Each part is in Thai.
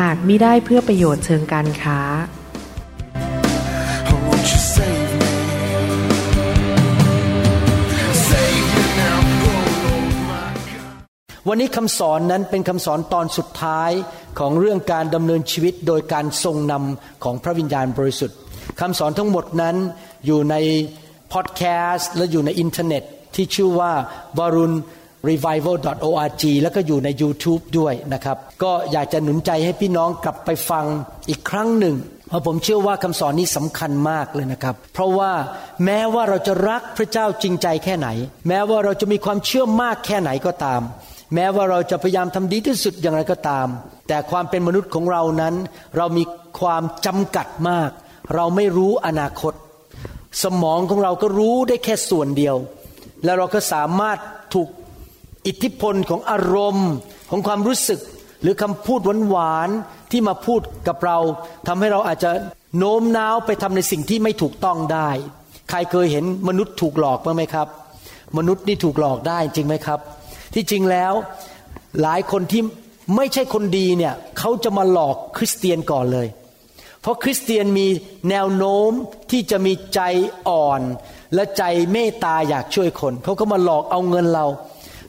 หากมิได้เพื่อประโยชน์เชิงการค้า Oh, save me? Save me now, วันนี้คำสอนนั้นเป็นคำสอนตอนสุดท้ายของเรื่องการดำเนินชีวิตโดยการทรงนำของพระวิญญาณบริสุทธิ์คำสอนทั้งหมดนั้นอยู่ในพอดแคสต์และอยู่ในอินเทอร์เน็ตที่ชื่อว่า b a r u n revival.org แล้วก็อยู่ใน YouTube ด้วยนะครับ ก็อยากจะหนุนใจให้พี่น้องกลับไปฟังอีกครั้งหนึ่ง เพราะผมเชื่อว่าคำสอนนี้สำคัญมากเลยนะครับ เพราะว่าแม้ว่าเราจะรักพระเจ้าจริงใจแค่ไหน แม้ว่าเราจะมีความเชื่อมากแค่ไหนก็ตาม แม้ว่าเราจะพยายามทำดีที่สุดอย่างไรก็ตาม แต่ความเป็นมนุษย์ของเรานั้น เรามีความจำกัดมาก เราไม่รู้อนาคต สมองของเราก็รู้ได้แค่ส่วนเดียว แล้วเราก็สามารถถูก อิทธิพลของอารมณ์ของความรู้สึก หรือคำพูดหวานๆที่มาพูดกับเราทำให้เราอาจจะโน้มน้าวไปทำในสิ่งที่ไม่ถูกต้องได้ ใครเคยเห็นมนุษย์ถูกหลอกบ้างไหมครับ มนุษย์นี่ถูกหลอกได้จริงไหมครับ ที่จริงแล้วหลายคนที่ไม่ใช่คนดีเนี่ยเขาจะมาหลอกคริสเตียนก่อนเลย เพราะคริสเตียนมีแนวโน้มที่จะมีใจอ่อน และใจเมตตาอยากช่วยคน เขาก็มาหลอกเอาเงินเรา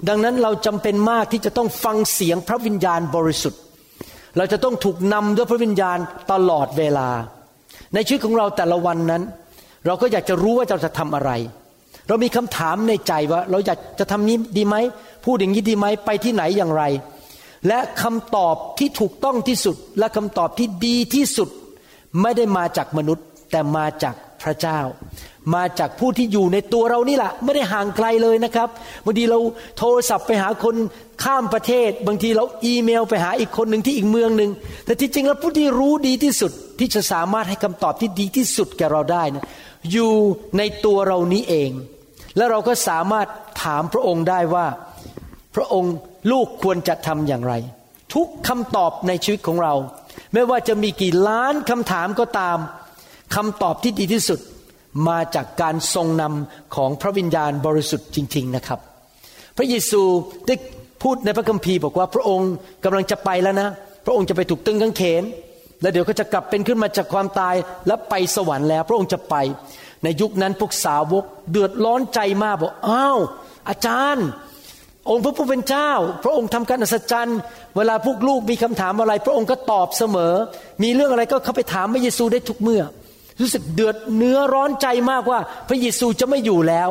ดังนั้นเราจำเป็นมากที่จะต้องฟังเสียงพระวิญญาณบริสุทธิ์ เราจะต้องถูกนำด้วยพระวิญญาณตลอดเวลา ในชีวิตของเราแต่ละวันนั้น เราก็อยากจะรู้ว่าเราจะทำอะไร เรามีคำถามในใจว่า เราอยากจะทำนี้ดีไหมพูดอย่างนี้ดีไหมไปที่ไหนอย่างไร และคำตอบที่ถูกต้องที่สุด และคำตอบที่ดีที่สุด ไม่ได้มาจากมนุษย์แต่มาจาก ระเจ้า มาจากผู้ที่อยู่ในตัวเรานี่แหละไม่ได้ห่างไกลเลยนะครับบางทีเราโทรศัพท์ไปหาคนข้ามประเทศ บางทีเราอีเมลไปหาอีกคนหนึ่งที่อีกเมืองหนึ่งแต่ที่จริงแล้วผู้ที่รู้ดีที่สุดที่จะสามารถให้คำตอบที่ดีที่สุดแก่เราได้นะอยู่ในตัวเรานี้เอง แล้วเราก็สามารถถามพระองค์ได้ว่า พระองค์ลูกควรจะทำอย่างไร ทุกคำตอบในชีวิตของเรา ไม่ว่าจะมีกี่ล้านคำถามก็ตาม คำตอบที่ดีที่สุดมาจากการทรงนำของพระวิญญาณบริสุทธิ์จริง ๆนะครับ พระเยซูได้พูดในพระคัมภีร์บอกว่าพระองค์กำลังจะไปแล้วนะ พระองค์จะไปถูกตึงกางเขน แล้วเดี๋ยวก็จะกลับเป็นขึ้นมาจากความตายและไปสวรรค์แล้ว พระองค์จะไป ในยุคนั้นพวกสาวกเดือดร้อนใจมากบอกอ้าวอาจารย์ องค์พระผู้เป็นเจ้า พระองค์ทำการอัศจรรย์ เวลาพวกลูกมีคำถามอะไร พระองค์ก็ตอบเสมอ มีเรื่องอะไรก็เข้าไปถามพระเยซูได้ทุกเมื่อ รู้สึกเดือดเนื้อร้อนใจมากว่า พระเยซูจะไม่อยู่แล้ว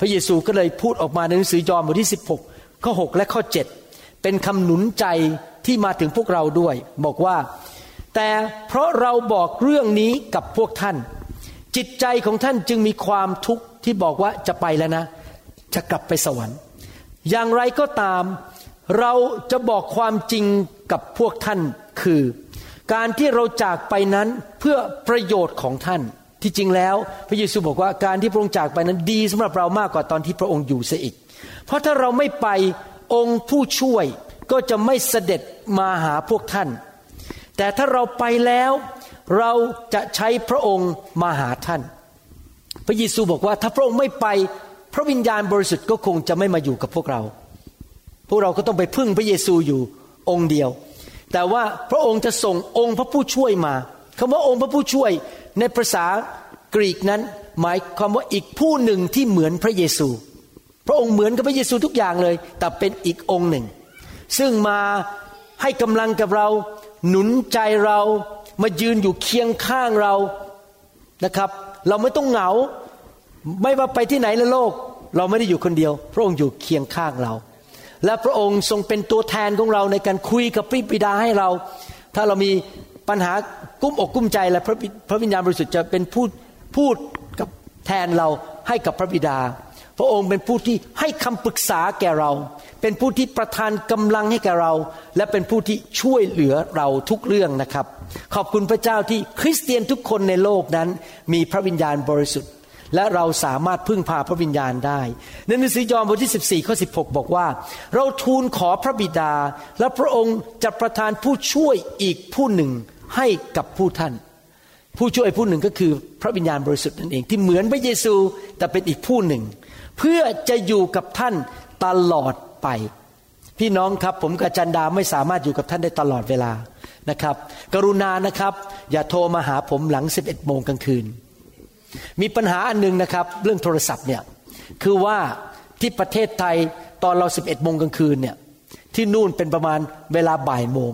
พระเยซูก็เลยพูดออกมาในหนังสือยอห์นบทที่ 16 ข้อ 6 และข้อ 7 เป็นคำหนุนใจที่มาถึงพวกเราด้วย บอกว่า แต่เพราะเราบอกเรื่องนี้กับพวกท่าน จิตใจของท่านจึงมีความทุกข์ที่บอกว่าจะไปแล้วนะ จะกลับไปสวรรค์ อย่างไรก็ตาม เราจะบอกความจริงกับพวกท่านคือ การที่เราจากไปนั้นเพื่อประโยชน์ของท่าน ที่จริงแล้วพระเยซูบอกว่าการที่พระองค์จากไปนั้นดีสำหรับเรามากกว่าตอนที่พระองค์อยู่เสียอีก เพราะถ้าเราไม่ไปองค์ผู้ช่วยก็จะไม่เสด็จมาหาพวกท่าน แต่ถ้าเราไปแล้วเราจะใช้พระองค์มาหาท่าน พระเยซูบอกว่าถ้าพระองค์ไม่ไป พระวิญญาณบริสุทธิ์ก็คงจะไม่มาอยู่กับพวกเรา พวกเราก็ต้องไปพึ่งพระเยซูอยู่องค์เดียว แต่ว่าพระองค์จะส่งองค์พระผู้ช่วยมาคำว่าองค์พระผู้ช่วยในภาษากรีกนั้น หมายความว่าอีกผู้หนึ่งที่เหมือนพระเยซู พระองค์เหมือนกับพระเยซูทุกอย่างเลย แต่เป็นอีกองค์หนึ่ง ซึ่งมาให้กำลังกับเรา หนุนใจเรามายืนอยู่เคียงข้างเรานะครับ เราไม่ต้องเหงา ไม่ว่าไปที่ไหนในโลก เราไม่ได้อยู่คนเดียว พระองค์อยู่เคียงข้างเรา และพระองค์ทรงเป็นตัวแทนของเราในการคุยกับพระบิดาให้เรา ถ้าเรามีปัญหากุ้มอกกุ้มใจและพระพระวิญญาณบริสุทธิ์จะเป็นพูดพูดกับแทนเราให้กับพระบิดา พระองค์เป็นผู้ที่ให้คำปรึกษาแก่เรา เป็นผู้ที่ประทานกำลังให้แก่เรา และเป็นผู้ที่ช่วยเหลือเราทุกเรื่องนะครับ ขอบคุณพระเจ้าที่คริสเตียนทุกคนในโลกนั้น มีพระวิญญาณบริสุทธิ์ และเราสามารถพึ่งพาพระวิญญาณได้ในหนังสือยอห์นบทที่ 14ข้อ16 บอกว่า เราทูลขอพระบิดา และพระองค์จะประทานผู้ช่วยอีกผู้หนึ่งให้กับผู้ท่าน ผู้ช่วยผู้หนึ่งก็คือพระวิญญาณบริสุทธิ์นั่นเองที่เหมือนพระเยซูแต่เป็นอีกผู้หนึ่ง เพื่อจะอยู่กับท่านตลอดไป พี่น้องครับผมกับจันดาไม่สามารถอยู่กับท่านได้ตลอดเวลานะครับ กรุณานะครับ อย่าโทรมาหาผมหลัง 11โมงกลางคืน มีปัญหาอันหนึงนะครับ เรื่องโทรศัพท์เนี่ยคือว่าที่ประเทศไทยตอนเรา 11โมงกลางคืนเนี่ยที่นู่นเป็นประมาณเวลาบ่ายโมง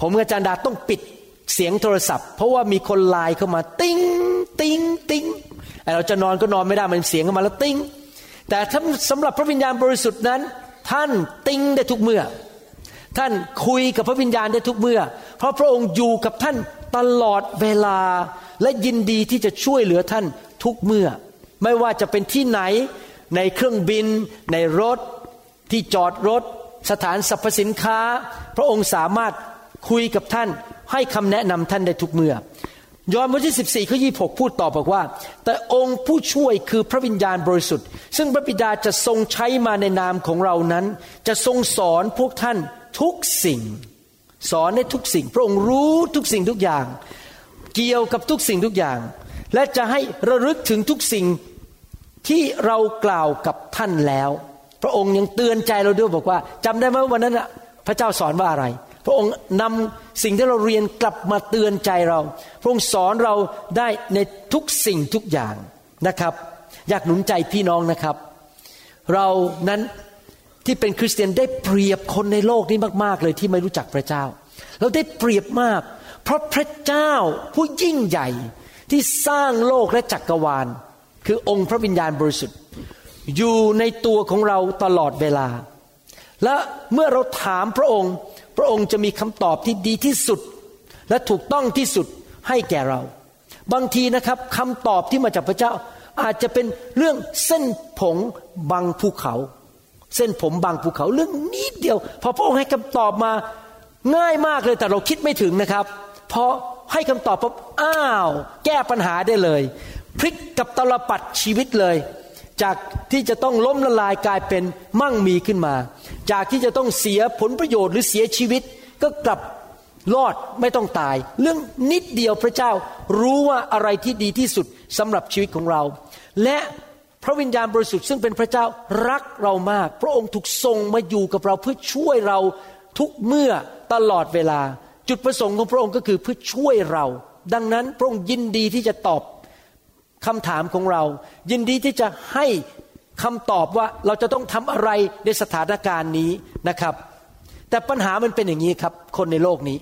ผมกับอาจารย์ดาต้องปิดเสียงโทรศัพท์ เพราะว่ามีคนไลน์เข้ามาติ้งติ้งติ้งไอ้เราจะนอนก็นอนไม่ได้มันเสียงเข้ามาแล้วติ้งแต่ถ้าสำหรับพระวิญญาณบริสุทธิ์นั้น ท่านติ้งได้ทุกเมื่อ ท่านคุยกับพระวิญญาณได้ทุกเมื่อ เพราะพระองค์อยู่กับท่าน ตลอดเวลาและยินดีที่จะช่วยเหลือท่านทุกเมื่อ ไม่ว่าจะเป็นที่ไหนในเครื่องบิน ในรถที่จอดรถ สถานสรรพสินค้า พระองค์สามารถคุยกับท่าน ให้คำแนะนำท่านได้ทุกเมื่อยอห์นบทที่ 14ข้อ26 พูดต่อบอกว่า แต่องค์ผู้ช่วยคือพระวิญญาณบริสุทธิ์ ซึ่งพระบิดาจะทรงใช้มาในนามของเรานั้น จะทรงสอนพวกท่านทุกสิ่ง สอนในทุกสิ่ง พระองค์รู้ทุกสิ่งทุกอย่าง เกี่ยวกับทุกสิ่งทุกอย่าง และจะให้ระลึกถึงทุกสิ่งที่เรากล่าวกับท่านแล้ว พระองค์ยังเตือนใจเราด้วยบอกว่าจำได้ไหมวันนั้นพระเจ้าสอนว่าอะไร พระองค์นำสิ่งที่เราเรียนกลับมาเตือนใจเรา พระองค์สอนเราได้ในทุกสิ่งทุกอย่างนะครับ อยากหนุนใจพี่น้องนะครับ เรานั้น ที่เป็นคริสเตียนได้เปรียบคนในโลกนี้มาก ๆ เลยที่ไม่รู้จักพระเจ้า เราได้เปรียบมาก เพราะพระเจ้าผู้ยิ่งใหญ่ที่สร้างโลกและจักกรวาล คือองค์พระวิญญาณบริสุทธิ์ อยู่ในตัวของเราตลอดเวลา และเมื่อเราถามพระองค์ พระองค์จะมีคำตอบที่ดีที่สุด และถูกต้องที่สุดให้แก่เรา บางทีนะครับคำตอบที่มาจากพระเจ้าอาจจะเป็นเรื่องเส้นผงบางภูเขา เส้นผมบางภูเขาเรื่องนิดเดียว พอพระองค์ให้คำตอบมาง่ายมากเลยแต่เราคิดไม่ถึงนะครับพอให้คำตอบปั๊บอ้าว แก้ปัญหาได้เลย พลิกกับตลปัดชีวิตเลย จากที่จะต้องล้มละลายกลายเป็นมั่งมีขึ้นมา จากที่จะต้องเสียผลประโยชน์หรือเสียชีวิต ก็กลับรอดไม่ต้องตาย เรื่องนิดเดียวพระเจ้ารู้ว่าอะไรที่ดีที่สุดสำหรับชีวิตของเรา และ พระวิญญาณบริสุทธิ์ซึ่งเป็นพระเจ้ารักเรามาก พระองค์ถูกทรงมาอยู่กับเราเพื่อช่วยเราทุกเมื่อตลอดเวลา จุดประสงค์ของพระองค์ก็คือเพื่อช่วยเรา ดังนั้นพระองค์ยินดีที่จะตอบคำถามของเรา ยินดีที่จะให้คำตอบว่าเราจะต้องทำอะไรในสถานการณ์นี้นะครับ แต่ปัญหามันเป็นอย่างนี้ครับ คนในโลกนี้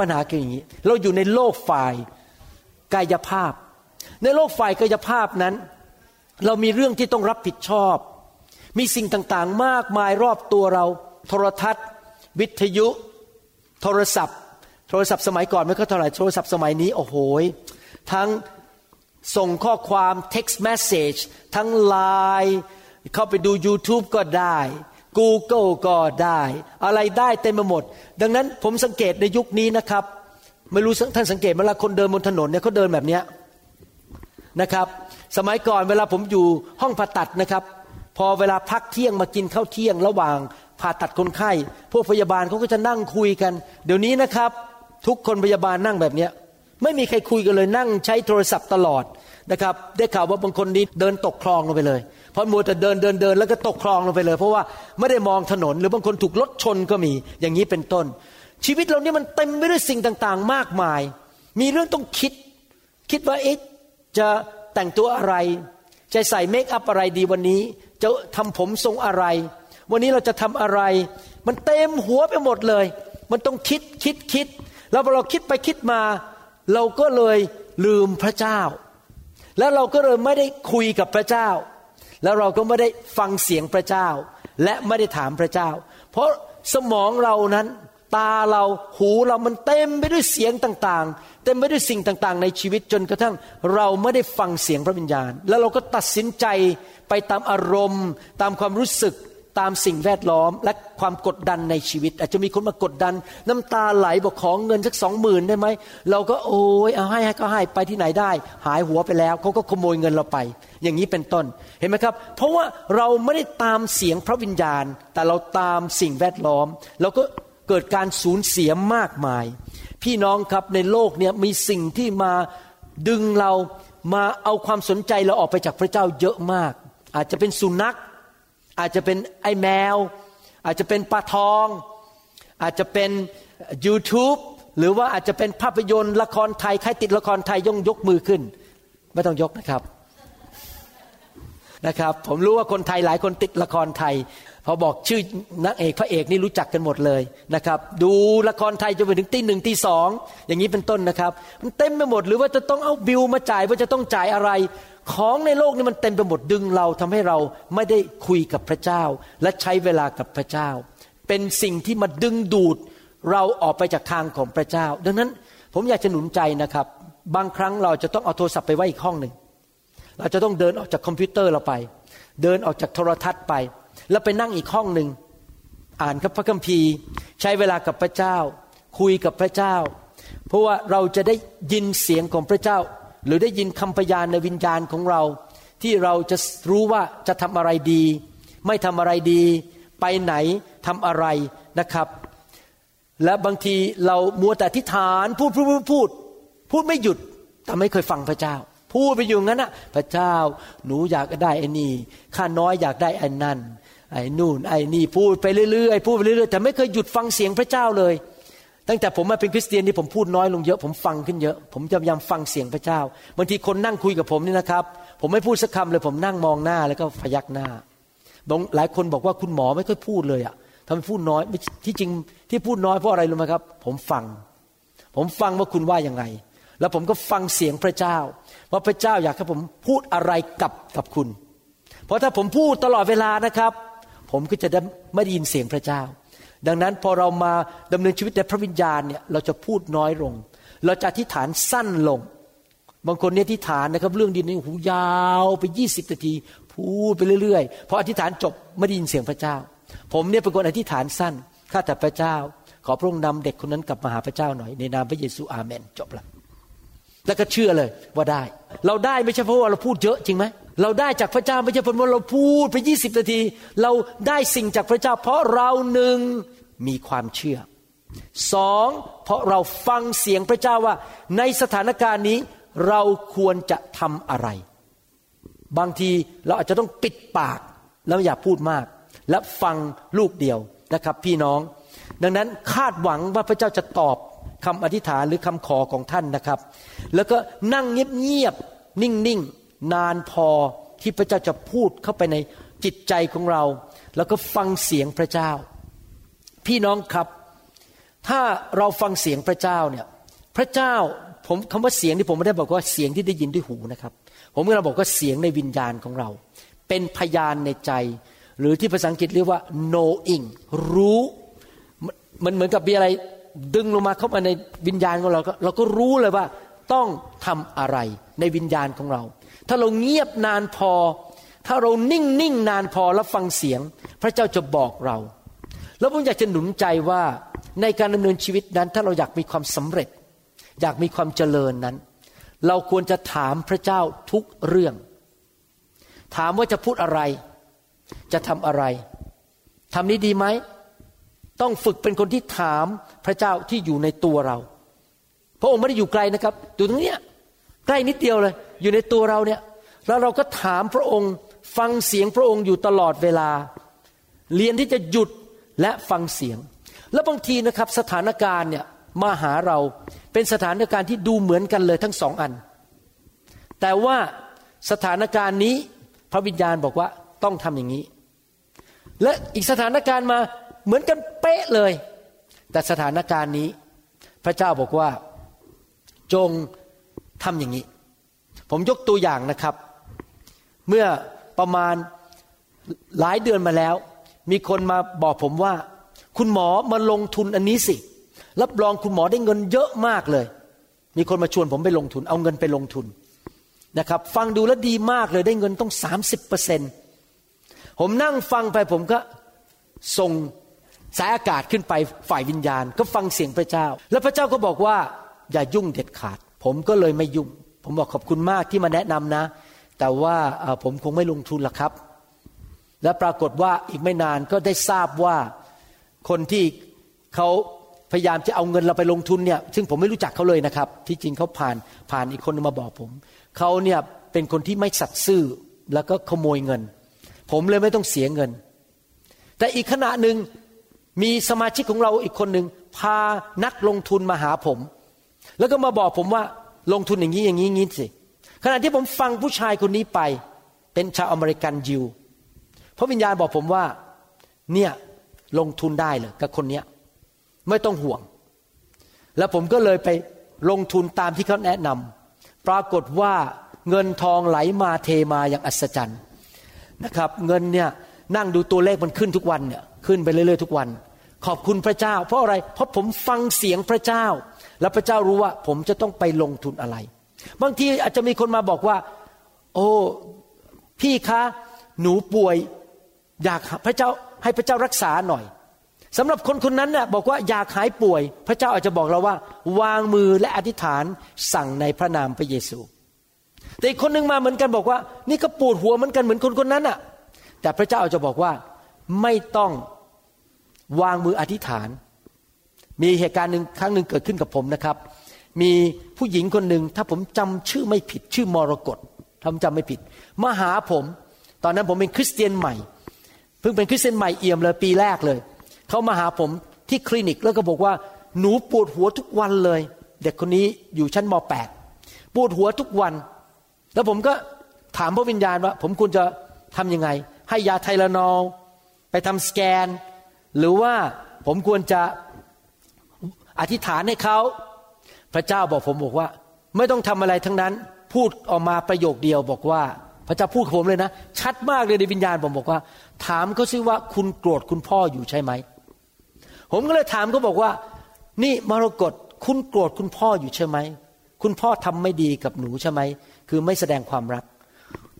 ปัญหาคืออย่างนี้ เราอยู่ในโลกฝ่ายกายภาพ ในโลกฝ่ายกายภาพนั้น เรามีเรื่องที่ต้องรับผิดชอบ มีสิ่งต่างๆ มากมายรอบตัวเรา โทรทัศน์ วิทยุ โทรศัพท์ โทรศัพท์สมัยก่อนไม่ค่อยเท่าไหร่โทรศัพท์สมัยนี้ โอ้โหทั้งส่งข้อความ text message ทั้งไลน์เข้าไปดู YouTube ก็ได้ Google ก็ได้ อะไรได้เต็มไปหมด ดังนั้นผมสังเกตในยุคนี้นะครับ ไม่รู้ท่านสังเกตเวลาคนเดินบนถนนเนี่ยเขาเดินแบบเนี้ย นะครับ สมัยก่อนเวลาผมอยู่ห้องผ่าตัดนะครับ พอเวลาพักเที่ยงมากินข้าวเที่ยงระหว่างผ่าตัดคนไข้ พวกพยาบาลเขาก็จะนั่งคุยกัน เดี๋ยวนี้นะครับ ทุกคนพยาบาลนั่งแบบเนี้ยไม่มีใครคุยกันเลยนั่งใช้โทรศัพท์ตลอดนะครับได้ข่าวว่าบางคนนี้เดินตกคลองลงไปเลย เพราะมัวแต่เดินเดินเดินแล้วก็ตกคลองลงไปเลย เพราะว่าไม่ได้มองถนนหรือบางคนถูกรถชนก็มีอย่างนี้เป็นต้น ชีวิตเราเนี่ยมันเต็มไปด้วยสิ่งต่างๆ มากมาย มีเรื่องต้องคิด คิดว่าเอ๊ะ จะแต่งตัวอะไร จะใส่เมคอัพอะไรดีวันนี้ จะทำผมทรงอะไร วันนี้เราจะทำอะไร มันเต็มหัวไปหมดเลย มันต้องคิดคิดคิด แล้วพอเราคิดไปคิดมา เราก็เลยลืมพระเจ้า แล้วเราก็เลยไม่ได้คุยกับพระเจ้า แล้วเราก็ไม่ได้ฟังเสียงพระเจ้า และไม่ได้ถามพระเจ้า เพราะสมองเรานั้น ตาเราหูเรามันเต็มไปด้วยเสียงต่าง เต็มไปด้วยสิ่งต่างๆ ในชีวิตจนกระทั่งเราไม่ได้ฟังเสียงพระวิญญาณ แล้วเราก็ตัดสินใจไปตามอารมณ์ ตามความรู้สึกตามสิ่งแวดล้อมและความกดดันในชีวิต อาจจะมีคนมากดดัน น้ำตาไหลบอกขอเงินสักสองหมื่นได้ไหมเราก็โอ้ยเอาให้ก็ให้ไปที่ไหนได้ หายหัวไปแล้วเขาก็ขโมยเงินเราไป อย่างนี้เป็นต้นเห็นไหมครับ เพราะว่าเราไม่ได้ตามเสียงพระวิญญาณ แต่เราตามสิ่งแวดล้อม เราก็เกิดการสูญเสียมากมาย พี่น้องครับในโลกเนี้ยมีสิ่งที่มาดึงเรามาเอาความสนใจเราออกไปจากพระเจ้าเยอะมาก อาจจะเป็นสุนัข อาจจะเป็นไอ้แมว อาจจะเป็นปลาทอง อาจจะเป็น YouTube หรือว่าอาจจะเป็นภาพยนตร์ละครไทย ใครติดละครไทยย่องยกมือขึ้น ไม่ต้องยกนะครับนะครับ ผมรู้ว่าคนไทยหลายคนติดละครไทย พอบอกชื่อนักเอกพระเอกนี่รู้จักกันหมดเลยนะครับ ดูละครไทยจนไปถึงตีหนึ่งตีสองอย่างนี้เป็นต้นนะครับ มันเต็มไปหมดหรือว่าจะต้องเอาบิลมาจ่ายว่าจะต้องจ่ายอะไร ของในโลกนี้มันเต็มไปหมดดึงเราทำให้เราไม่ได้คุยกับพระเจ้า และใช้เวลากับพระเจ้า เป็นสิ่งที่มาดึงดูดเราออกไปจากทางของพระเจ้า ดังนั้นผมอยากจะหนุนใจนะครับ บางครั้งเราจะต้องเอาโทรศัพท์ไปไว้อีกห้องหนึ่งเราจะต้องเดินออกจากคอมพิวเตอร์เราไป เดินออกจากโทรทัศน์ไป แล้วไปนั่งอีกห้องหนึ่งอ่านกับพระคัมภีร์ ใช้เวลากับพระเจ้า คุยกับพระเจ้า เพราะว่าเราจะได้ยินเสียงของพระเจ้า หรือได้ยินคำพยานในวิญญาณของเรา ที่เราจะรู้ว่าจะทำอะไรดี ไม่ทำอะไรดี ไปไหนทำอะไรนะครับ และบางทีเรามัวแต่อธิษฐานพูดพูดพูดพูดพูดไม่หยุดแต่ไม่เคยฟังพระเจ้าพูดไปอยู่งั้นนะพระเจ้าหนูอยากได้ไอ้นี่ข้าน้อยอยากได้ไอ้นั่น ไอ้นู่นไอ้นี่พูดไปเรื่อยๆพูดไปเรื่อยๆแต่ไม่เคยหยุดฟังเสียงพระเจ้าเลย ตั้งแต่ผมมาเป็นคริสเตียนนี่ผมพูดน้อยลงเยอะผมฟังขึ้นเยอะ ผมพยายามฟังเสียงพระเจ้าบางทีคนนั่งคุยกับผมนี่นะครับ ผมไม่พูดสักคำเลย ผมนั่งมองหน้าแล้วก็พยักหน้าบางหลายคนบอกว่าคุณหมอไม่ค่อยพูดเลยอะทำไมพูดน้อยที่จริงที่พูดน้อยเพราะอะไรรู้ไหมครับ ผมฟัง ผมฟังว่าคุณว่ายังไง แล้วผมก็ฟังเสียงพระเจ้า ว่าพระเจ้าอยากให้ผมพูดอะไรกับกับคุณ เพราะถ้าผมพูดตลอดเวลานะครับ ผมก็จะได้ไม่ได้ยินเสียงพระเจ้า ดังนั้นพอเรามาดำเนินชีวิตในพระวิญญาณเนี่ยเราจะพูดน้อยลง เราจะอธิษฐานสั้นลง บางคนเนี่ยอธิษฐานนะครับเรื่องดีนี่หูยาวไปยี่สิบนาที พูดไปเรื่อยๆพออธิษฐานจบไม่ได้ยินเสียงพระเจ้า ผมเนี่ยเป็นคนอธิษฐานสั้นข้าแต่พระเจ้า ขอพระองค์นำเด็กคนนั้นกลับมาหาพระเจ้าหน่อยในนามพระเยซูอาเมน จบละแล้วก็เชื่อเลยว่าได้ เราได้ไม่ใช่เพราะว่าเราพูดเยอะจริงไหม เราได้จากพระเจ้าไม่ใช่เพราะว่าเราพูดไปยี่สิบนาที เราได้สิ่งจากพระเจ้า เพราะเราหนึ่งมีความเชื่อสองเพราะเราฟังเสียงพระเจ้าว่า ในสถานการณ์นี้เราควรจะทำอะไร บางทีเราอาจจะต้องปิดปากแล้วอย่าพูดมาก และฟังลูกเดียวนะครับ พี่น้อง ดังนั้นคาดหวังว่าพระเจ้าจะตอบคำอธิษฐานหรือคำขอของท่านนะครับ แล้วก็นั่งเงียบๆนิ่งๆ นานพอที่พระเจ้าจะพูดเข้าไปในจิตใจของเรา แล้วก็ฟังเสียงพระเจ้า พี่น้องครับ ถ้าเราฟังเสียงพระเจ้าเนี่ยพระเจ้าผมคำว่าเสียงที่ผมไม่ได้บอกว่าเสียงที่ได้ยินด้วยหูนะครับ ผมกำลังบอกว่าเสียงในวิญญาณของเรา เป็นพยานในใจ หรือที่ภาษาอังกฤษเรียกว่า knowing รู้มันเหมือนกับมีอะไรดึงลงมาเข้ามาในวิญญาณของเราเราก็รู้เลยว่าต้องทำอะไรในวิญญาณของเรา ถ้าเราเงียบนานพอ ถ้าเรานิ่งนิ่งนานพอแล้วฟังเสียง พระเจ้าจะบอกเรา แล้วผมอยากจะหนุนใจว่าในการดำเนินชีวิตนั้น ถ้าเราอยากมีความสำเร็จ อยากมีความเจริญนั้น เราควรจะถามพระเจ้าทุกเรื่อง ถามว่าจะพูดอะไร จะทำอะไรทำนี้ดีไหม ต้องฝึกเป็นคนที่ถามพระเจ้าที่อยู่ในตัวเรา พระองค์ไม่ได้อยู่ไกลนะครับอยู่ตรงเนี้ย ใกล้นิดเดียวเลย อยู่ในตัวเราเนี่ย แล้วเราก็ถามพระองค์ ฟังเสียงพระองค์อยู่ตลอดเวลา เรียนที่จะหยุดและฟังเสียง แล้วบางทีนะครับสถานการณ์เนี่ยมาหาเราเป็นสถานการณ์ที่ดูเหมือนกันเลยทั้งสองอัน แต่ว่าสถานการณ์นี้พระวิญญาณบอกว่าต้องทำอย่างนี้ และอีกสถานการณ์มาเหมือนกันเป๊ะเลย แต่สถานการณ์นี้ พระเจ้าบอกว่าจง ทำอย่างนี้ ผมยกตัวอย่างนะครับ เมื่อประมาณหลายเดือนมาแล้ว มีคนมาบอกผมว่า คุณหมอมาลงทุนอันนี้สิ รับรองคุณหมอได้เงินเยอะมากเลย มีคนมาชวนผมไปลงทุน เอาเงินไปลงทุนนะครับ ฟังดูแล้วดีมากเลยได้เงินต้องสามสิบเปอร์เซ็นผมนั่งฟังไปผมก็ส่งสายอากาศขึ้นไปฝ่ายวิญญาณ ก็ฟังเสียงพระเจ้า แล้วพระเจ้าก็บอกว่า อย่ายุ่งเด็ดขาด ผมก็เลยไม่ยุ่ง ผมบอกขอบคุณมากที่มาแนะนำนะ แต่ว่าผมคงไม่ลงทุนหรอกครับ และปรากฏว่าอีกไม่นานก็ได้ทราบว่าคนที่เขาพยายามจะเอาเงินเราไปลงทุนเนี่ย ซึ่งผมไม่รู้จักเขาเลยนะครับ ที่จริงเขาผ่านผ่านอีกคนมาบอกผม เขาเนี่ยเป็นคนที่ไม่สัตย์ซื่อแล้วก็ขโมยเงิน ผมเลยไม่ต้องเสียเงิน แต่อีกขณะหนึ่งมีสมาชิกของเราอีกคนหนึ่งพานักลงทุนมาหาผม แล้วก็มาบอกผมว่าลงทุนอย่างนี้อย่างนี้งี้สิขณะที่ผมฟังผู้ชายคนนี้ไป เป็นชาวอเมริกันยิวพระวิญญาณบอกผมว่า เนี่ยลงทุนได้เลยกับคนเนี้ยไม่ต้องห่วง แล้วผมก็เลยไปลงทุนตามที่เขาแนะนำปรากฏว่าเงินทองไหลมาเทมาอย่างอัศจรรย์นะครับ เงินเนี่ยนั่งดูตัวเลขมันขึ้นทุกวันเนี่ยขึ้นไปเรื่อยๆทุกวัน ขอบคุณพระเจ้า เพราะอะไรเพราะผมฟังเสียงพระเจ้า แล้วพระเจ้ารู้ว่าผมจะต้องไปลงทุนอะไร บางทีอาจจะมีคนมาบอกว่า โอ้พี่คะหนูป่วยอยากพระเจ้าให้พระเจ้ารักษาหน่อยสำหรับคนคนนั้นเนี่ยบอกว่าอยากหายป่วย พระเจ้าอาจจะบอกเราว่า วางมือและอธิษฐานสั่งในพระนามพระเยซู แต่อีกคนหนึ่งมาเหมือนกันบอกว่า นี่ก็ปวดหัวเหมือนกันเหมือนคนคนนั้นอะ แต่พระเจ้าอาจจะบอกว่าไม่ต้องวางมืออธิษฐาน มีเหตุการณ์หนึ่งครั้งหนึ่งเกิดขึ้นกับผมนะครับ มีผู้หญิงคนหนึ่งถ้าผมจำชื่อไม่ผิดชื่อมรกตทำจำไม่ผิด มาหาผม ตอนนั้นผมเป็นคริสเตียนใหม่ เพิ่งเป็นคริสเตียนใหม่เอี่ยมเลยปีแรกเลย เขามาหาผมที่คลินิกแล้วก็บอกว่าหนูปวดหัวทุกวันเลย เด็กคนนี้อยู่ชั้นม .8 ปวดหัวทุกวัน แล้วผมก็ถามพระวิญญาณว่า ผมควรจะทำยังไง ให้ยาไทลานอลไปทำสแกน หรือว่าผมควรจะ อธิษฐานให้เขา พระเจ้าบอกผมบอกว่า ไม่ต้องทำอะไรทั้งนั้น พูดออกมาประโยคเดียวบอกว่า พระเจ้าพูดกับผมเลยนะ ชัดมากเลยในวิญญาณผมบอกว่า ถามเขาซิว่าคุณโกรธคุณพ่ออยู่ใช่ไหม ผมก็เลยถามเขาบอกว่า นี่มรกตคุณโกรธคุณพ่ออยู่ใช่ไหม คุณพ่อทำไม่ดีกับหนูใช่ไหม คือไม่แสดงความรัก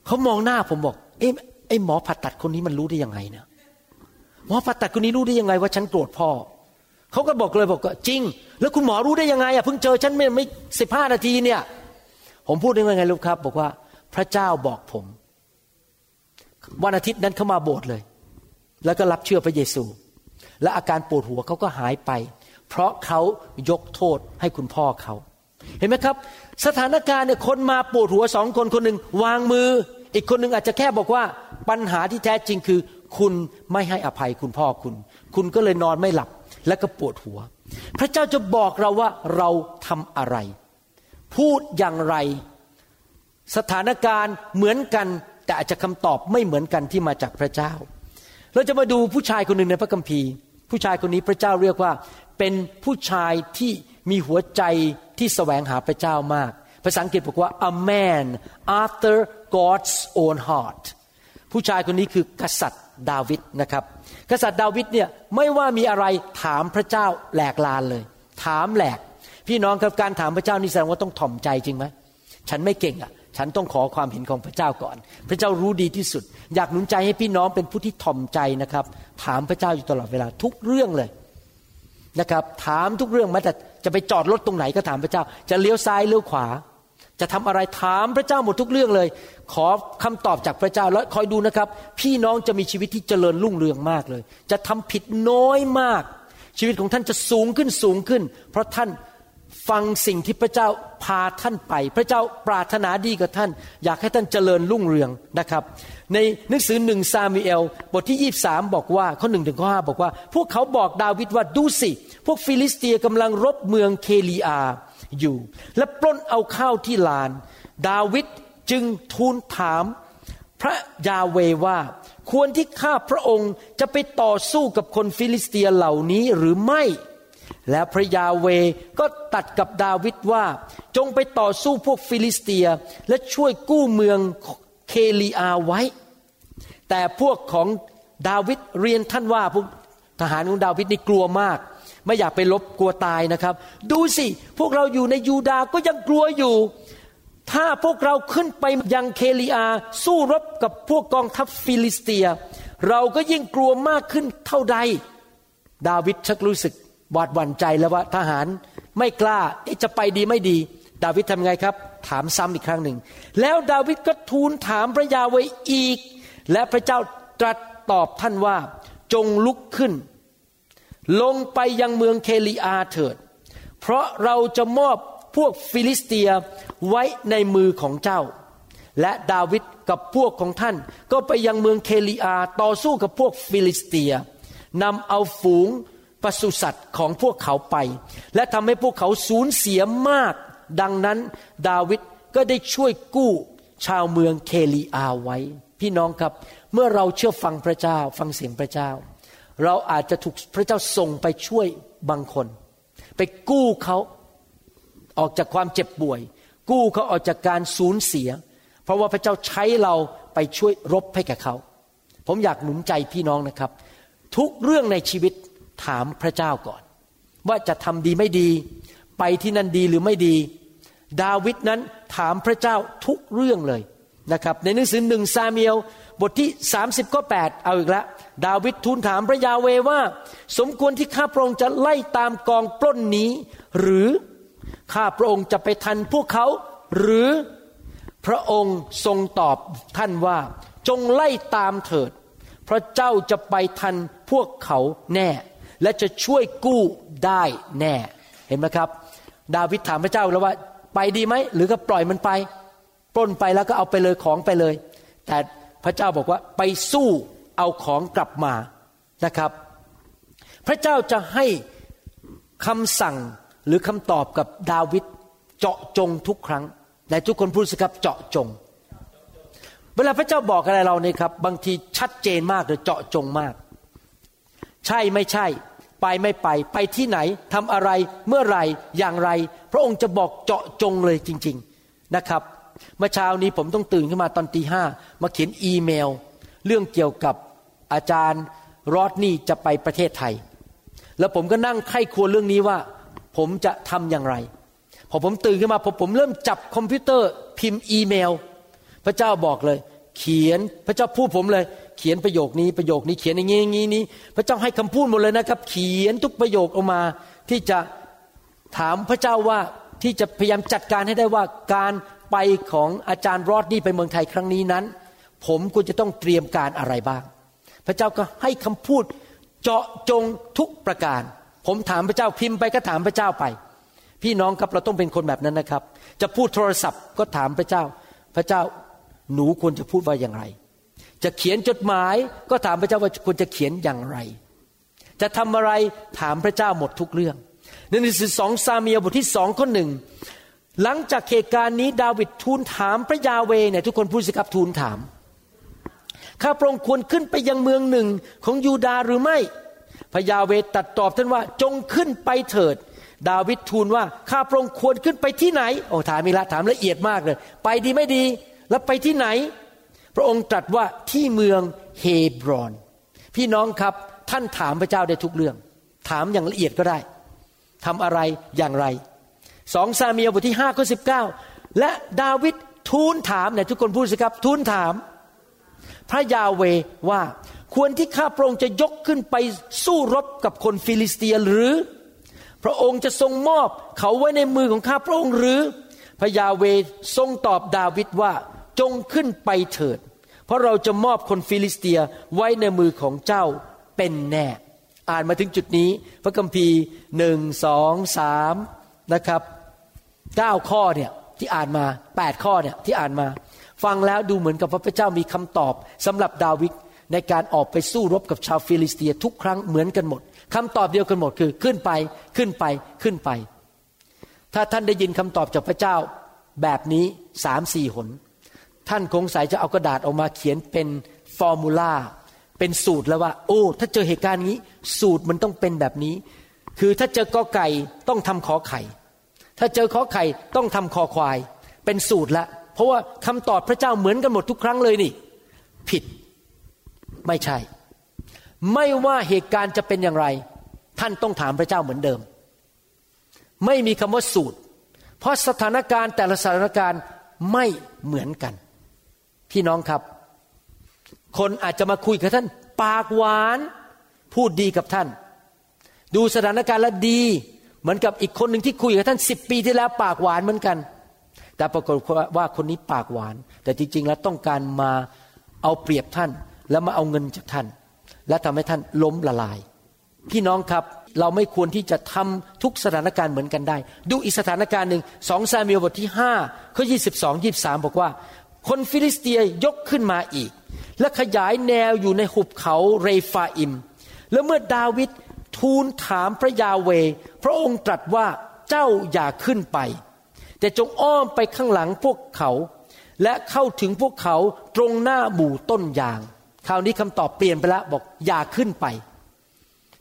เขามองหน้าผมบอก เอ๊ะไอ้หมอผ่าตัดคนนี้มันรู้ได้ยังไงเนี่ยหมอผ่าตัดคนนี้รู้ได้ยังไงว่าฉันโกรธพ่อ เขาก็บอกเลยบอกว่าจริง แล้วคุณหมอรู้ได้ยังไงอะเพิ่งเจอฉันไม่ไม่สิบห้านาทีเนี่ย ผมพูดได้ยังไงลูกครับ บอกว่าพระเจ้าบอกผม วันอาทิตย์นั้นเขามาโบสถ์เลย แล้วก็รับเชื่อพระเยซู และอาการปวดหัวเขาก็หายไป เพราะเขายกโทษให้คุณพ่อเขาเห็นไหมครับ สถานการณ์เนี่ยคนมาปวดหัวสองคนคนหนึ่งวางมือ อีกคนหนึ่งอาจจะแค่บอกว่าปัญหาที่แท้จริงคือ คุณไม่ให้อภัยคุณพ่อคุณ คุณก็เลยนอนไม่หลับ และก็ปวดหัว พระเจ้าจะบอกเราว่าเราทำอะไร พูดอย่างไร สถานการณ์เหมือนกัน แต่อาจจะคำตอบไม่เหมือนกันที่มาจากพระเจ้า เราจะมาดูผู้ชายคนหนึ่งในพระคัมภีร์ ผู้ชายคนนี้พระเจ้าเรียกว่า เป็นผู้ชายที่มีหัวใจที่แสวงหาพระเจ้ามาก ภาษาอังกฤษบอกว่า a man after God's own heart ผู้ชายคนนี้คือกษัตริย์ ดาวิดนะครับ กษัตริย์ดาวิดเนี่ยไม่ว่ามีอะไรถามพระเจ้าแหลกลานเลย ถามแหลก พี่น้องครับการถามพระเจ้านี่แสดงว่าต้องถ่อมใจจริงไหมฉันไม่เก่งอะ ฉันต้องขอความเห็นของพระเจ้าก่อน พระเจ้ารู้ดีที่สุด อยากหนุนใจให้พี่น้องเป็นผู้ที่ถ่อมใจนะครับ ถามพระเจ้าอยู่ตลอดเวลาทุกเรื่องเลยนะครับ ถามทุกเรื่องแม้แต่จะไปจอดรถตรงไหนก็ถามพระเจ้า จะเลี้ยวซ้ายเลี้ยวขวา จะทำอะไรถามพระเจ้าหมดทุกเรื่องเลย ขอคำตอบจากพระเจ้าแล้วคอยดูนะครับ พี่น้องจะมีชีวิตที่เจริญรุ่งเรืองมากเลย จะทำผิดน้อยมาก ชีวิตของท่านจะสูงขึ้นสูงขึ้น เพราะท่านฟังสิ่งที่พระเจ้าพาท่านไป พระเจ้าปรารถนาดีกับท่าน อยากให้ท่านเจริญรุ่งเรืองนะครับ ในหนังสือหนึ่งซามูเอลบทที่ 23 บอกว่าข้อหนึ่งถึงข้อห้าบอกว่า พวกเขาบอกดาวิดว่าดูสิ พวกฟิลิสเตียกำลังรบเมืองเคอีลาห์ อยู่ และปล้นเอาข้าวที่ลาน ดาวิดจึงทูลถาม พระยาห์เวห์ว่าควรที่ข้าพระองค์จะไปต่อสู้กับคนฟิลิสเตียเหล่านี้หรือไม่ และพระยาห์เวห์ก็ตรัสกับดาวิดว่า จงไปต่อสู้พวกฟิลิสเตียและช่วยกู้เมืองเคอีลาห์ไว้ แต่พวกของดาวิดเรียนท่านว่าพวกทหารของดาวิดนี่กลัวมาก ไม่อยากไปรบกลัวตายนะครับ ดูสิพวกเราอยู่ในยูดาก็ยังกลัวอยู่ ถ้าพวกเราขึ้นไปยังเคอีลาห์สู้รบกับพวกกองทัพฟิลิสเตีย เราก็ยิ่งกลัวมากขึ้นเท่าใด ดาวิดชักรู้สึกหวาดหวั่นใจแล้วว่าทหารไม่กล้าจะไปดีไม่ดี ดาวิดทำไงครับ ถามซ้ำอีกครั้งหนึ่ง แล้วดาวิดก็ทูลถามพระยาห์เวห์อีก และพระเจ้าตรัสตอบท่านว่าจงลุกขึ้น ลงไปยังเมืองเคอีลาห์เถิด เพราะเราจะมอบพวกฟิลิสเตียไว้ในมือของเจ้า และดาวิดกับพวกของท่าน ก็ไปยังเมืองเคอีลาห์ต่อสู้กับพวกฟิลิสเตียนำเอาฝูงปศุสัตว์ของพวกเขาไป และทำให้พวกเขาสูญเสียมาก ดังนั้นดาวิดก็ได้ช่วยกู้ชาวเมืองเคลีอาไว้ พี่น้องครับเมื่อเราเชื่อฟังพระเจ้าฟังเสียงพระเจ้า เราอาจจะถูกพระเจ้าส่งไปช่วยบางคน ไปกู้เขาออกจากความเจ็บป่วย กู้เขาออกจากการสูญเสีย เพราะว่าพระเจ้าใช้เราไปช่วยรบให้แกับเขา ผมอยากหนุนใจพี่น้องนะครับ ทุกเรื่องในชีวิตถามพระเจ้าก่อน ว่าจะทำดีไม่ดี ไปที่นั่นดีหรือไม่ดี ดาวิดนั้นถามพระเจ้าทุกเรื่องเลยนะครับในหนังสือหนึ่งซาเมียลบทที่ 30 ก็ 8 เอาอีกแล้ว ดาวิดทูลถามพระยาเวว่า สมควรที่ข้าพระองค์จะไล่ตามกองปล้นนี้ หรือข้าพระองค์จะไปทันพวกเขาหรือพระองค์ทรงตอบท่านว่า จงไล่ตามเถิด เพราะเจ้าจะไปทันพวกเขาแน่ และจะช่วยกู้ได้แน่ เห็นไหมครับ ดาวิดถามพระเจ้าแล้วว่า ไปดีไหมหรือก็ปล่อยมันไปปล้นไปแล้วก็เอาไปเลยของไปเลย แต่พระเจ้าบอกว่าไปสู้ เอาของกลับมานะครับ พระเจ้าจะให้คำสั่งหรือคำตอบกับดาวิดเจาะจงทุกครั้งแต่ทุกคนพูดสิครับเจาะจง เวลาพระเจ้าบอกอะไรเราเนี่ยครับ บางทีชัดเจนมากหรือเจาะจงมาก ใช่ไม่ใช่ ไปไม่ไป ไปที่ไหนทำอะไรเมื่อไรอย่างไร พระองค์จะบอกเจาะจงเลยจริง ๆนะครับ เมื่อเช้านี้ผมต้องตื่นขึ้นมาตอนตีห้ามาเขียนอีเมล เรื่องเกี่ยวกับอาจารย์รอดนี่จะไปประเทศไทย แล้วผมก็นั่งไข้ควรเรื่องนี้ว่า ผมจะทำอย่างไร พอผมตื่นขึ้นมาพอผมเริ่มจับคอมพิวเตอร์พิมพ์อีเมล พระเจ้าบอกเลย เขียนพระเจ้าพูดผมเลย เขียนประโยคนี้ประโยคนี้เขียนอย่างนี้อย่างนี้นี้พระเจ้าให้คำพูดหมดเลยนะครับ เขียนทุกประโยคออกมา ที่จะถามพระเจ้าว่าที่จะพยายามจัดการให้ได้ว่าการไปของอาจารย์รอดนี่ไปเมืองไทยครั้งนี้นั้น ผมควรจะต้องเตรียมการอะไรบ้าง พระเจ้าก็ให้คำพูดเจาะจงทุกประการ ผมถามพระเจ้าพิมพ์ไปก็ถามพระเจ้าไป พี่น้องครับเราต้องเป็นคนแบบนั้นนะครับ จะพูดโทรศัพท์ก็ถามพระเจ้า พระเจ้าหนูควรจะพูดว่าอย่างไร จะเขียนจดหมายก็ถามพระเจ้าว่าควรจะเขียนอย่างไร จะทำอะไรถามพระเจ้าหมดทุกเรื่องในหนังสือสองซาเมียบทที่สองข้อหนึ่งหลังจากเหตุการณ์นี้ดาวิดทูลถามพระยาเวเนี่ยทุกคนพูดสิครับทูลถาม ข้าพระองค์ควรขึ้นไปยังเมืองหนึ่งของยูดาห์หรือไม่ พระยาเวตัดตอบท่านว่าจงขึ้นไปเถิด ดาวิดทูลว่าข้าพระองค์ควรขึ้นไปที่ไหนโอ้ถามมีละถามละเอียดมากเลย ไปดีไม่ดี แล้วไปที่ไหน พระองค์ตรัสว่าที่เมืองเฮบรอน พี่น้องครับท่านถามพระเจ้าได้ทุกเรื่อง ถามอย่างละเอียดก็ได้ทำอะไรอย่างไรสองซามูเอลบทที่ห้าข้อสิบเก้าและดาวิดทูลถามเนี่ยทุกคนพูดสิครับ ทูลถาม พระยาห์เวห์ว่าควรที่ข้าพระองค์จะยกขึ้นไปสู้รบกับคนฟิลิสเตียหรือ พระองค์จะทรงมอบเขาไว้ในมือของข้าพระองค์หรือ พระยาห์เวห์ทรงตอบดาวิดว่าจงขึ้นไปเถิด เพราะเราจะมอบคนฟิลิสเตียไว้ในมือของเจ้าเป็นแน่ อ่านมาถึงจุดนี้ พระคัมภีร์หนึ่งสองสามนะครับเก้าข้อเนี่ยที่อ่านมาแปดข้อเนี่ยที่อ่านมา ฟังแล้วดูเหมือนกับว่าพระเจ้ามีคำตอบสำหรับดาวิดในการออกไปสู้รบกับชาวฟิลิสเตียทุกครั้งเหมือนกันหมดคำตอบเดียวกันหมดคือขึ้นไปขึ้นไปขึ้นไป ถ้าท่านได้ยินคำตอบจากพระเจ้าแบบนี้สามสี่หน ท่านคงใส่จะเอากระดาษออกมาเขียนเป็นฟอร์มูลาเป็นสูตรแล้วว่า โอ้ ถ้าเจอเหตุการณ์นี้ สูตรมันต้องเป็นแบบนี้ คือถ้าเจอกอไก่ต้องทำขอไข่ ถ้าเจอขอไข่ต้องทำคอควาย เป็นสูตรละ เพราะว่าคำตอบพระเจ้าเหมือนกันหมดทุกครั้งเลยนี่ ผิดไม่ใช่ ไม่ว่าเหตุการณ์จะเป็นอย่างไร ท่านต้องถามพระเจ้าเหมือนเดิม ไม่มีคำว่าสูตร เพราะสถานการณ์แต่ละสถานการณ์ไม่เหมือนกัน พี่น้องครับ คนอาจจะมาคุยกับท่าน ปากหวาน พูดดีกับท่าน ดูสถานการณ์แล้วดี เหมือนกับอีกคนหนึ่งที่คุยกับท่านสิบปีที่แล้วปากหวานเหมือนกัน แต่ปรากฏว่าคนนี้ปากหวาน แต่จริงๆแล้วต้องการมาเอาเปรียบท่าน แล้วมาเอาเงินจากท่าน และทำให้ท่านล้มละลาย พี่น้องครับเราไม่ควรที่จะทำทุกสถานการณ์เหมือนกันได้ ดูอีกสถานการณ์หนึ่งสองซามูเอลบทที่ห้าข้อยี่สิบสองยี่สามบอกว่า คนฟิลิสเตียยกขึ้นมาอีก และขยายแนวอยู่ในหุบเขาเรฟาอิม แล้วเมื่อดาวิดทูลถามพระยาห์เวห์ พระองค์ตรัสว่าเจ้าอย่าขึ้นไป แต่จงอ้อมไปข้างหลังพวกเขา และเข้าถึงพวกเขาตรงหน้าหมู่ต้นยาง คราวนี้คำตอบเปลี่ยนไปแล้วบอกอย่าขึ้นไป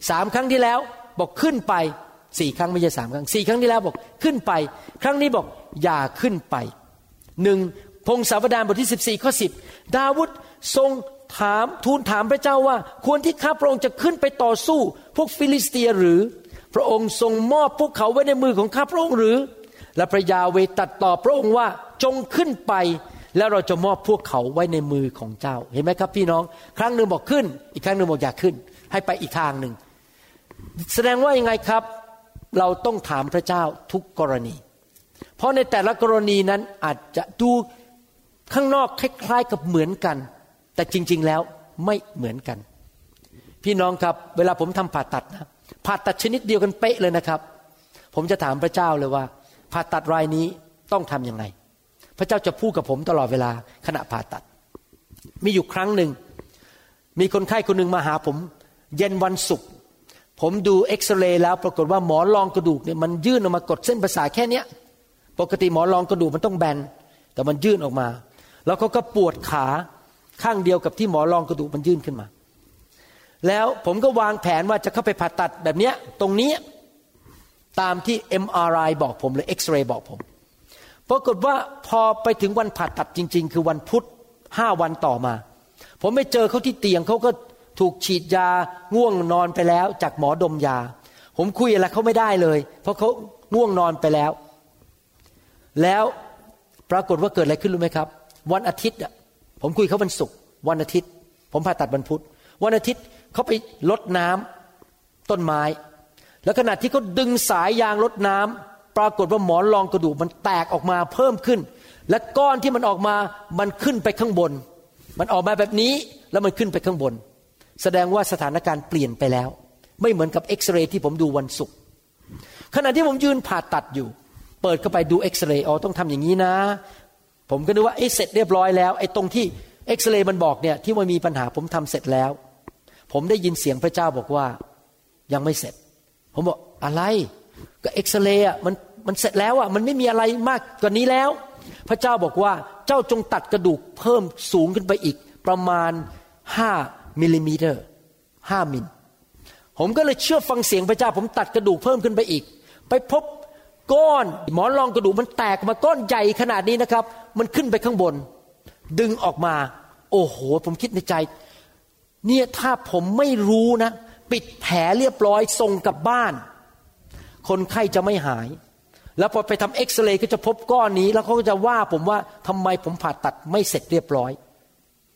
สามครั้งที่แล้วบอกขึ้นไปสี่ครั้งไม่ใช่สามครั้งสี่ครั้งที่แล้วบอกขึ้นไป ครั้งนี้บอกอย่าขึ้นไปหนึ่งพงศาวดารบทที่สิบสี่ข้อสิบดาวิดทรงถามทูลถามพระเจ้าว่า ควรที่ข้าพระองค์จะขึ้นไปต่อสู้ พวกฟิลิสเตียหรือ พระองค์ทรงมอบพวกเขาไว้ในมือของข้าพระองค์หรือ และพระยาห์เวห์ตรัสตอบพระองค์ว่าจงขึ้นไป แล้วเราจะมอบพวกเขาไว้ในมือของเจ้า เห็นไหมครับพี่น้อง ครั้งหนึ่งบอกขึ้น อีกครั้งหนึ่งบอกอย่าขึ้น ให้ไปอีกทางหนึ่ง แสดงว่ายังไงครับ เราต้องถามพระเจ้าทุกกรณี เพราะในแต่ละกรณีนั้นอาจจะดูข้างนอกคล้ายๆกับเหมือนกัน แต่จริง ๆแล้วไม่เหมือนกัน พี่น้องครับ เวลาผมทำผ่าตัดนะผ่าตัดชนิดเดียวกันเป๊ะเลยนะครับ ผมจะถามพระเจ้าเลยว่า ผ่าตัดรายนี้ต้องทำยังไง พระเจ้าจะพูดกับผมตลอดเวลาขณะผ่าตัด มีอยู่ครั้งหนึ่ง มีคนไข้คนหนึ่งมาหาผม เย็นวันศุกร์ผมดูเอ็กซเรย์แล้วปรากฏว่าหมอนรองกระดูกเนี่ยมันยื่นออกมากดเส้นประสาทแค่เนี้ย ปกติหมอนรองกระดูกมันต้องแบน แต่มันยื่นออกมา แล้วเขาก็ปวดขาข้างเดียวกับที่หมอรองกระดูกมันยื่นขึ้นมา แล้วผมก็วางแผนว่าจะเข้าไปผ่าตัดแบบเนี้ยตรงนี้ ตามที่ MRI บอกผมหรือเอ็กซเรย์บอกผมปรากฏว่าพอไปถึงวันผ่าตัดจริง ๆ คือวันพุธห้าวันต่อมา ผมไปเจอเขาที่เตียงเขาก็ถูกฉีดยาง่วงนอนไปแล้ว จากหมอดมยา ผมคุยอะไรเขาไม่ได้เลย เพราะเขาง่วงนอนไปแล้ว แล้วปรากฏว่าเกิดอะไรขึ้นรู้ไหมครับ วันอาทิตย์ผมคุยเขาวันศุกร์วันอาทิตย์ ผมผ่าตัดวันพุธวันอาทิตย์เขาไปลดน้ำต้นไม้ แล้วขณะที่เขาดึงสายยางลดน้ำปรากฏว่าหมอนรองกระดูกมันแตกออกมาเพิ่มขึ้น และก้อนที่มันออกมามันขึ้นไปข้างบน มันออกมาแบบนี้แล้วมันขึ้นไปข้างบน แสดงว่าสถานการณ์เปลี่ยนไปแล้ว ไม่เหมือนกับเอ็กซเรย์ที่ผมดูวันศุกร์ขณะที่ผมยืนผ่าตัดอยู่ เปิดเข้าไปดูเอ็กซเรย์อ๋อต้องทำอย่างนี้นะ ผมก็นึกว่าเอ้เสร็จเรียบร้อยแล้วไอ้ตรงที่เอ็กซเรย์มันบอกเนี่ยที่มันมีปัญหาผมทำเสร็จแล้ว ผมได้ยินเสียงพระเจ้าบอกว่ายังไม่เสร็จ ผมบอกอะไรก็เอ็กซเรย์อะมันมันเสร็จแล้วอะมันไม่มีอะไรมากกว่านี้แล้ว พระเจ้าบอกว่าเจ้าจงตัดกระดูกเพิ่มสูงขึ้นไปอีก ประมาณห้ามิลลิเมตรห้ามิลผมก็เลยเชื่อฟังเสียงพระเจ้า ผมตัดกระดูกเพิ่มขึ้นไปอีก ไปพบก้อนหมอนรองกระดูกมันแตกมาก้อนใหญ่ขนาดนี้นะครับ มันขึ้นไปข้างบน ดึงออกมา โอ้โห ผมคิดในใจ เนี่ยถ้าผมไม่รู้นะ ปิดแผลเรียบร้อยส่งกลับบ้าน คนไข้จะไม่หาย แล้วพอไปทำเอ็กซเรย์ก็จะพบก้อนนี้ แล้วเขาก็จะว่าผมว่าทำไมผมผ่าตัดไม่เสร็จเรียบร้อย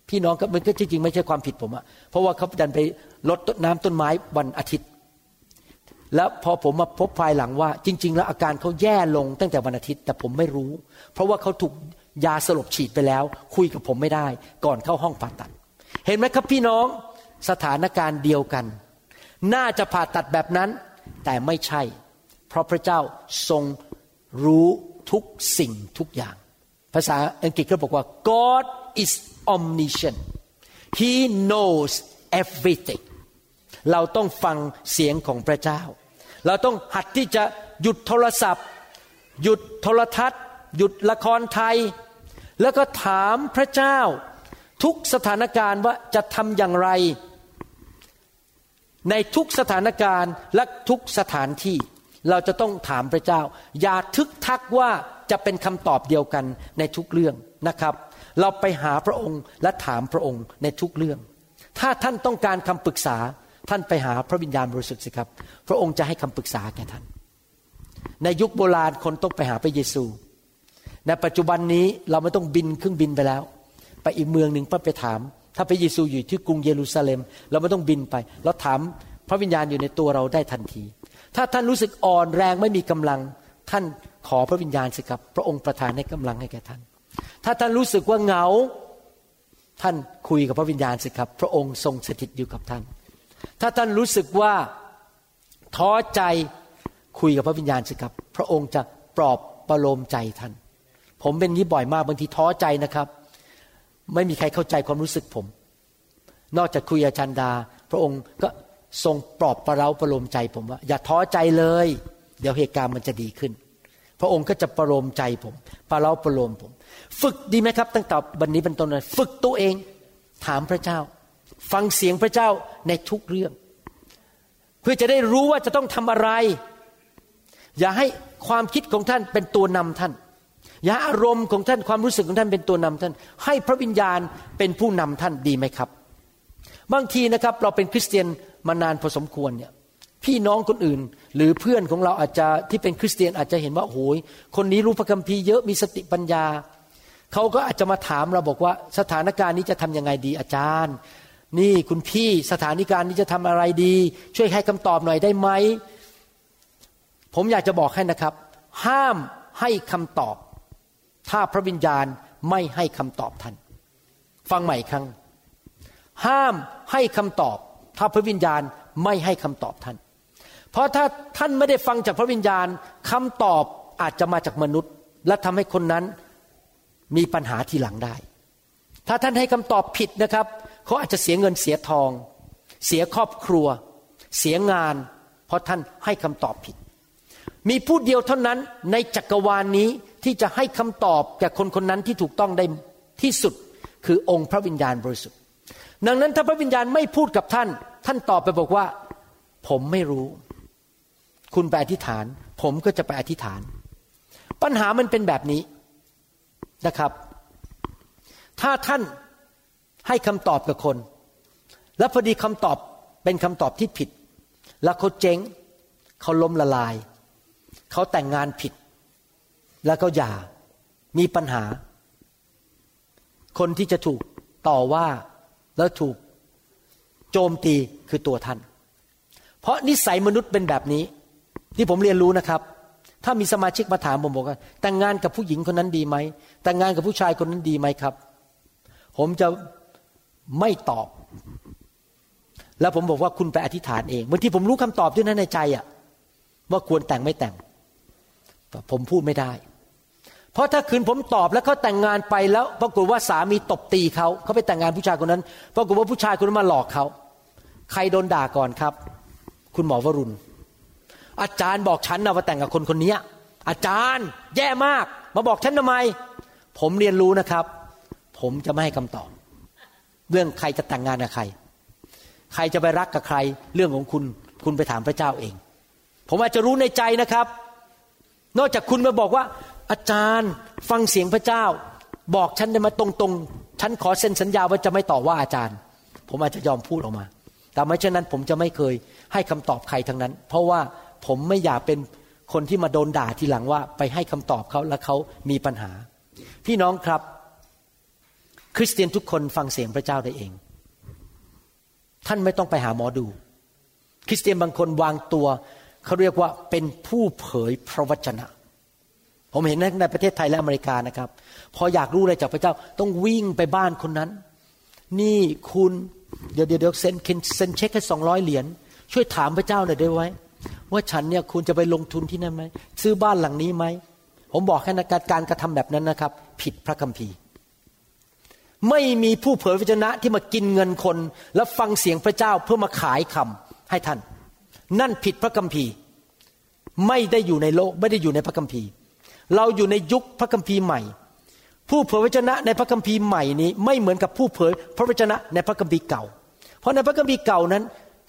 พี่น้องก็มันก็จริงๆไม่ใช่ความผิดผมอะเพราะว่าเขาดันไปลดน้ำต้นไม้วันอาทิตย์ แล้วพอผมมาพบภายหลังว่า จริง ๆ แล้วอาการเขาแย่ลงตั้งแต่วันอาทิตย์ แต่ผมไม่รู้ เพราะว่าเขาถูกยาสลบฉีดไปแล้ว คุยกับผมไม่ได้ ก่อนเข้าห้องผ่าตัด เห็นไหมครับพี่น้องสถานการณ์เดียวกัน น่าจะผ่าตัดแบบนั้น แต่ไม่ใช่ เพราะพระเจ้าทรงรู้ทุกสิ่งทุกอย่าง ภาษาอังกฤษก็บอกว่า God is omniscient He knows everything เราต้องฟังเสียงของพระเจ้า เราต้องหัดที่จะหยุดโทรศัพท์ หยุดโทรทัศน์ หยุดละครไทย แล้วก็ถามพระเจ้า ทุกสถานการณ์ว่าจะทำอย่างไร ในทุกสถานการณ์และทุกสถานที่ เราจะต้องถามพระเจ้า อย่าทึกทักว่าจะเป็นคำตอบเดียวกันในทุกเรื่องนะครับ เราไปหาพระองค์และถามพระองค์ในทุกเรื่อง ถ้าท่านต้องการคำปรึกษาท่านไปหาพระวิญญาณบริสุทธิ์สิครับ พระองค์จะให้คำปรึกษาแก่ท่าน ในยุคโบราณคนต้องไปหาพระเยซู ในปัจจุบันนี้เราไม่ต้องบินเครื่องบินไปแล้ว ไปอีกเมืองหนึ่งเพื่อไปถาม ถ้าพระเยซูอยู่ที่กรุงเยรูซาเล็ม เราไม่ต้องบินไป เราถามพระวิญญาณอยู่ในตัวเราได้ทันที ถ้าท่านรู้สึกอ่อนแรงไม่มีกำลัง ท่านขอพระวิญญาณสิครับ พระองค์ประทานให้กำลังให้แก่ท่าน ถ้าท่านรู้สึกว่าเหงา ท่านคุยกับพระวิญญาณสิครับ พระองค์ทรงสถิตอยู่กับท่าน ถ้าท่านรู้สึกว่าท้อใจคุยกับพระวิญญาณสิครับ พระองค์จะปลอบประโลมใจท่าน ผมเป็นนี้บ่อยมากบางทีท้อใจนะครับ ไม่มีใครเข้าใจความรู้สึกผม นอกจากคุยอาจารย์ดา พระองค์ก็ทรงปลอบประเราประโลมใจผมว่า อย่าท้อใจเลย เดี๋ยวเหตุการณ์มันจะดีขึ้น พระองค์ก็จะประโลมใจผมประเราประโลมผม ฝึกดีไหมครับ ตั้งแต่วันนี้เป็นต้นไปฝึกตัวเอง ถามพระเจ้า ฟังเสียงพระเจ้าในทุกเรื่อง เพื่อจะได้รู้ว่าจะต้องทำอะไร อย่าให้ความคิดของท่านเป็นตัวนำท่าน อย่าอารมณ์ของท่านความรู้สึกของท่านเป็นตัวนำท่าน ให้พระวิญญาณเป็นผู้นำท่านดีไหมครับ บางทีนะครับเราเป็นคริสเตียนมานานพอสมควรเนี่ยพี่น้องคนอื่น หรือเพื่อนของเราอาจจะที่เป็นคริสเตียนอาจจะเห็นว่าโอ้ยคนนี้รู้พระคัมภีร์เยอะมีสติปัญญาเขาก็อาจจะมาถามเราบอกว่าสถานการณ์นี้จะทำยังไงดีอาจารย์ นี่คุณพี่สถานการณ์นี้จะทำอะไรดี ช่วยให้คำตอบหน่อยได้ไหมผมอยากจะบอกให้นะครับ ห้ามให้คำตอบ ถ้าพระวิญญาณไม่ให้คำตอบท่าน ฟังใหม่ครั้ง ห้ามให้คำตอบ ถ้าพระวิญญาณไม่ให้คำตอบท่าน เพราะถ้าท่านไม่ได้ฟังจากพระวิญญาณคำตอบอาจจะมาจากมนุษย์ และทำให้คนนั้นมีปัญหาทีหลังได้ ถ้าท่านให้คำตอบผิดนะครับเขาอาจจะเสียเงินเสียทอง เสียครอบครัว เสียงาน เพราะท่านให้คำตอบผิด มีผู้เดียวเท่านั้นในจักรวาลนนี้ ที่จะให้คำตอบแก่คนคนนั้นที่ถูกต้องได้ที่สุดคือองค์พระวิญญาณบริสุทธิ์ ดังนั้นถ้าพระวิญญาณไม่พูดกับท่าน ท่านตอบไปบอกว่า ผมไม่รู้ คุณไปอธิษฐาน ผมก็จะไปอธิษฐาน ปัญหามันเป็นแบบนี้นะครับ ถ้าท่านให้คำตอบกับคน แล้วพอดีคำตอบเป็นคำตอบที่ผิด แล้วเขาเจ๊งเขาล้มละลาย เขาแต่งงานผิด แล้วก็หย่ามีปัญหา คนที่จะถูกต่อว่าแล้วถูกโจมตีคือตัวท่าน เพราะนิสัยมนุษย์เป็นแบบนี้ ที่ผมเรียนรู้นะครับ ถ้ามีสมาชิกมาถามผมบอกว่าแต่งงานกับผู้หญิงคนนั้นดีไหมแต่งงานกับผู้ชายคนนั้นดีไหมครับ ผมจะไม่ตอบ แล้วผมบอกว่าคุณไปอธิษฐานเองบางทีผมรู้คำตอบด้วยนั้นในใจอะว่าควรแต่งไม่แต่งแต่ผมพูดไม่ได้ เพราะถ้าคืนผมตอบแล้วเขาแต่งงานไปแล้วปรากฏว่าสามีตบตีเขาเขาไปแต่งงานผู้ชายคนนั้นปรากฏว่าผู้ชายคนนั้นมาหลอกเขาใครโดนด่าก่อนครับ คุณหมอวรุณ อาจารย์บอกฉันนะว่าแต่งกับคนคนนี้อาจารย์แย่มาก มาบอกฉันทำไม ผมเรียนรู้นะครับ ผมจะไม่ให้คำตอบ เรื่องใครจะแต่งงานกับใคร ใครจะไปรักกับใคร เรื่องของคุณ คุณไปถามพระเจ้าเอง ผมอาจจะรู้ในใจนะครับ นอกจากคุณมาบอกว่า อาจารย์ฟังเสียงพระเจ้า บอกฉันได้มาตรงๆ ฉันขอเซ็นสัญญาว่าจะไม่ต่อว่าอาจารย์ ผมอาจจะยอมพูดออกมา แต่ไม่เช่นนั้นผมจะไม่เคยให้คำตอบใครทั้งนั้น เพราะว่าผมไม่อยากเป็นคนที่มาโดนด่าทีหลังว่า ไปให้คำตอบเขาแล้วเขามีปัญหา พี่น้องครับ คริสเตียนทุกคนฟังเสียงพระเจ้าได้เอง ท่านไม่ต้องไปหาหมอดู คริสเตียนบางคนวางตัวเขาเรียกว่าเป็นผู้เผยพระวจนะ ผมเห็นในประเทศไทยและอเมริกานะครับ พออยากรู้อะไรจากพระเจ้าต้องวิ่งไปบ้านคนนั้น นี่คุณเดี๋ยวเดี๋ยวเซ็นเซ็นเช็คให้สองร้อยเหรียญช่วยถามพระเจ้าหน่อยได้ไหมว่าฉันเนี่ยคุณจะไปลงทุนที่นั่นไหมซื้อบ้านหลังนี้ไหมผมบอกแค่นะการกระทำแบบนั้นนะครับ ผิดพระคัมภีร์ ไม่มีผู้เผยพระวจนะที่มากินเงินคน แล้วฟังเสียงพระเจ้าเพื่อมาขายคำให้ท่าน นั่นผิดพระคัมภีร์ ไม่ได้อยู่ในโลกไม่ได้อยู่ในพระคัมภีร์ เราอยู่ในยุคพระคัมภีร์ใหม่ ผู้เผยพระวจนะในพระคัมภีร์ใหม่นี้ไม่เหมือนกับผู้เผยพระวจนะในพระคัมภีร์เก่า เพราะในพระคัมภีร์เก่านั้น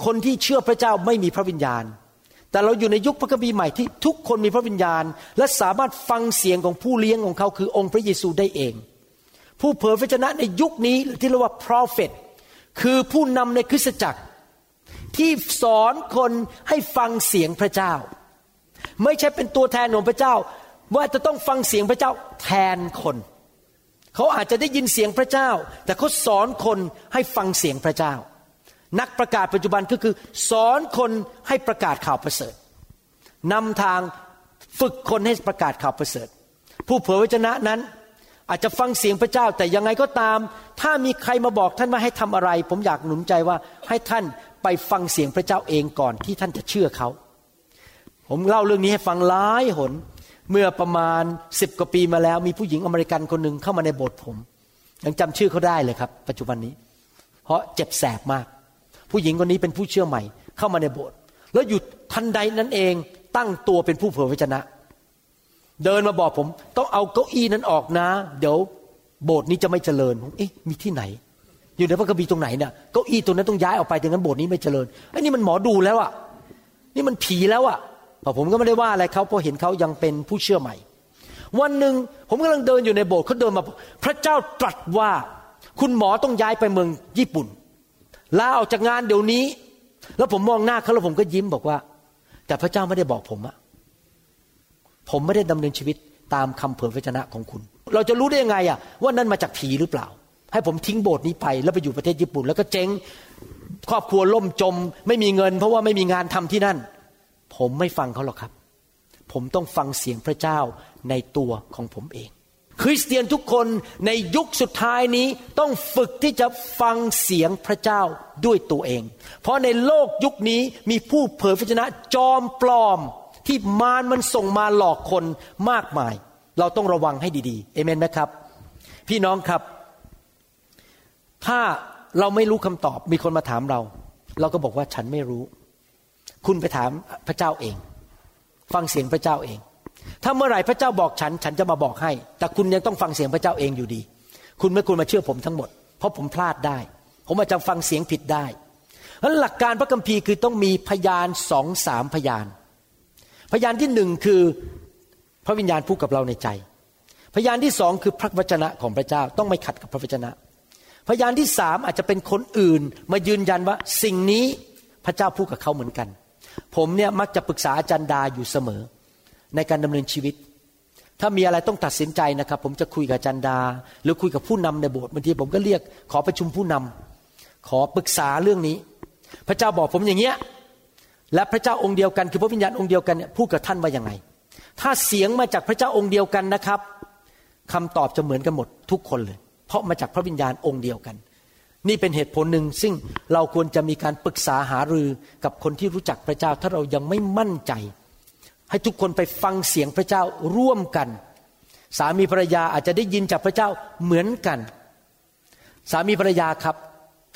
คนที่เชื่อพระเจ้าไม่มีพระวิญญาณ แต่เราอยู่ในยุคพระคัมภีร์ใหม่ที่ทุกคนมีพระวิญญาณ และสามารถฟังเสียงของผู้เลี้ยงของเขาคือองค์พระเยซูได้เอง ผู้เผยพระวจนะในยุคนี้ที่เรียกว่า prophet คือผู้นำในคริสตจักร ที่สอนคนให้ฟังเสียงพระเจ้า ไม่ใช่เป็นตัวแทนของพระเจ้า ว่าจะต้องฟังเสียงพระเจ้าแทนคน เขาอาจจะได้ยินเสียงพระเจ้า แต่เขาสอนคนให้ฟังเสียงพระเจ้า นักประกาศปัจจุบันก็คือ สอนคนให้ประกาศข่าวประเสริฐนำทางฝึกคนให้ประกาศข่าวประเสริฐ ผู้เผยพระวจนะนั้นอาจจะฟังเสียงพระเจ้าแต่ยังไงก็ตาม ถ้ามีใครมาบอกท่านว่าให้ทำอะไร ผมอยากหนุนใจว่าให้ท่านไปฟังเสียงพระเจ้าเองก่อนที่ท่านจะเชื่อเขา ผมเล่าเรื่องนี้ให้ฟังหลายหน เมื่อประมาณสิบกว่าปีมาแล้ว มีผู้หญิงอเมริกันคนหนึ่งเข้ามาในโบสถ์ผมยังจำชื่อเขาได้เลยครับ ปัจจุบันนี้ เพราะเจ็บแสบมาก ผู้หญิงคนนี้เป็นผู้เชื่อใหม่ เข้ามาในโบสถ์แล้วหยุดทันใดนั้นเองตั้งตัวเป็นผู้เผยพระวจนะ เดินมาบอกผม ต้องเอาเก้าอี้นั้นออกนะ เดี๋ยวโบสถ์นี้จะไม่เจริญผมเอ๊ะมีที่ไหน อยู่ในพระคัมภีร์ตรงไหนเนี่ยเก้าอี้ตัวนั้นต้องย้ายออกไปถึงนั้นโบสถ์นี้ไม่เจริญไอ้นี่มันหมอดูแล้วอะนี่มันผีแล้วอะ ผมก็ไม่ได้ว่าอะไรเขาเพราะเห็นเขายังเป็นผู้เชื่อใหม่ วันหนึ่งผมกำลังเดินอยู่ในโบสถ์เขาเดินมา พระเจ้าตรัสว่าคุณหมอต้องย้ายไปเมืองญี่ปุ่นลาออกจากงานเดี๋ยวนี้ แล้วผมมองหน้าเขาแล้วผมก็ยิ้มบอกว่า แต่พระเจ้าไม่ได้บอกผมอะผมไม่ได้ดำเนินชีวิตตามคำเผยพระชนะของคุณ เราจะรู้ได้ยังไงอะว่านั่นมาจากผีหรือเปล่า ให้ผมทิ้งโบสถ์นี้ไปแล้วไปอยู่ประเทศญี่ปุ่น แล้วก็เจ๊งครอบครัวล่มจม ไม่มีเงิน เพราะว่าไม่มีงานทำที่นั่น ผมไม่ฟังเขาหรอกครับ ผมต้องฟังเสียงพระเจ้าในตัวของผมเอง คริสเตียนทุกคนในยุคสุดท้ายนี้ต้องฝึกที่จะฟังเสียงพระเจ้าด้วยตัวเอง เพราะในโลกยุคนี้มีผู้เผยพระชนะจอมปลอมที่มารมันส่งมาหลอกคนมากมาย เราต้องระวังให้ดีๆเอเมนไหมครับ พี่น้องครับ ถ้าเราไม่รู้คำตอบมีคนมาถามเรา เราก็บอกว่าฉันไม่รู้ คุณไปถามพระเจ้าเอง ฟังเสียงพระเจ้าเอง ถ้าเมื่อไหร่พระเจ้าบอกฉัน ฉันจะมาบอกให้ แต่คุณยังต้องฟังเสียงพระเจ้าเองอยู่ดี คุณไม่ควรมาเชื่อผมทั้งหมด เพราะผมพลาดได้ ผมอาจจะฟังเสียงผิดได้เพราะหลักการพระคัมภีร์คือต้องมีพยานสองสามพยาน พยานที่หนึ่งคือพระวิญญาณพูดกับเราในใจ พยานที่สองคือพระวจนะของพระเจ้าต้องไม่ขัดกับพระวจนะ พยานที่สามอาจจะเป็นคนอื่น มายืนยันว่าสิ่งนี้พระเจ้าพูดกับเขาเหมือนกัน ผมเนี่ยมักจะปรึกษาอาจารย์ดาอยู่เสมอ ในการดำเนินชีวิต ถ้ามีอะไรต้องตัดสินใจนะครับ ผมจะคุยกับอาจารย์ดา หรือคุยกับผู้นำในโบสถ์บางทีผมก็เรียกขอประชุมผู้นำขอปรึกษาเรื่องนี้ พระเจ้าบอกผมอย่างเงี้ยและพระเจ้าองค์เดียวกันคือพระวิญญาณองค์เดียวกันเนี่ยพูดกับท่านว่ายังไง ถ้าเสียงมาจากพระเจ้าองค์เดียวกันนะครับคำตอบจะเหมือนกันหมดทุกคนเลย เพราะมาจากพระวิญญาณองค์เดียวกัน นี่เป็นเหตุผลหนึ่งซึ่งเราควรจะมีการปรึกษาหารือกับคนที่รู้จักพระเจ้า ถ้าเรายังไม่มั่นใจ ให้ทุกคนไปฟังเสียงพระเจ้าร่วมกัน สามีภรรยาอาจจะได้ยินจากพระเจ้าเหมือนกัน สามีภรรยาครับ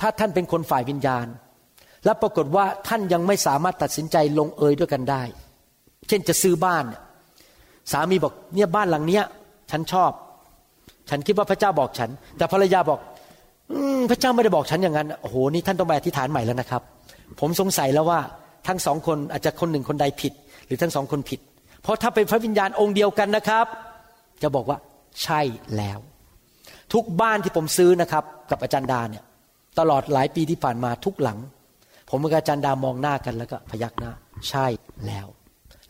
ถ้าท่านเป็นคนฝ่ายวิญญาณ และปรากฏว่าท่านยังไม่สามารถตัดสินใจลงเอยด้วยกันได้ เช่นจะซื้อบ้าน สามีบอกเนี่ยบ้านหลังเนี้ย ฉันชอบ ฉันคิดว่าพระเจ้าบอกฉัน แต่ภรรยาบอก พระเจ้าไม่ได้บอกฉันอย่างนั้นโอ้โหนี่ท่านต้องไปอธิษฐานใหม่แล้วนะครับ ผมสงสัยแล้วว่าทั้งสองคนอาจจะคนหนึ่งคนใดผิด หรือทั้งสองคนผิด เพราะถ้าเป็นพระวิญญาณองค์เดียวกันนะครับ จะบอกว่าใช่แล้ว ทุกบ้านที่ผมซื้อนะครับ กับอาจารย์ดาเนี่ย ตลอดหลายปีที่ผ่านมาทุกหลัง ผมกับอาจารย์ดามองหน้ากันแล้วก็พยักหน้าใช่แล้ว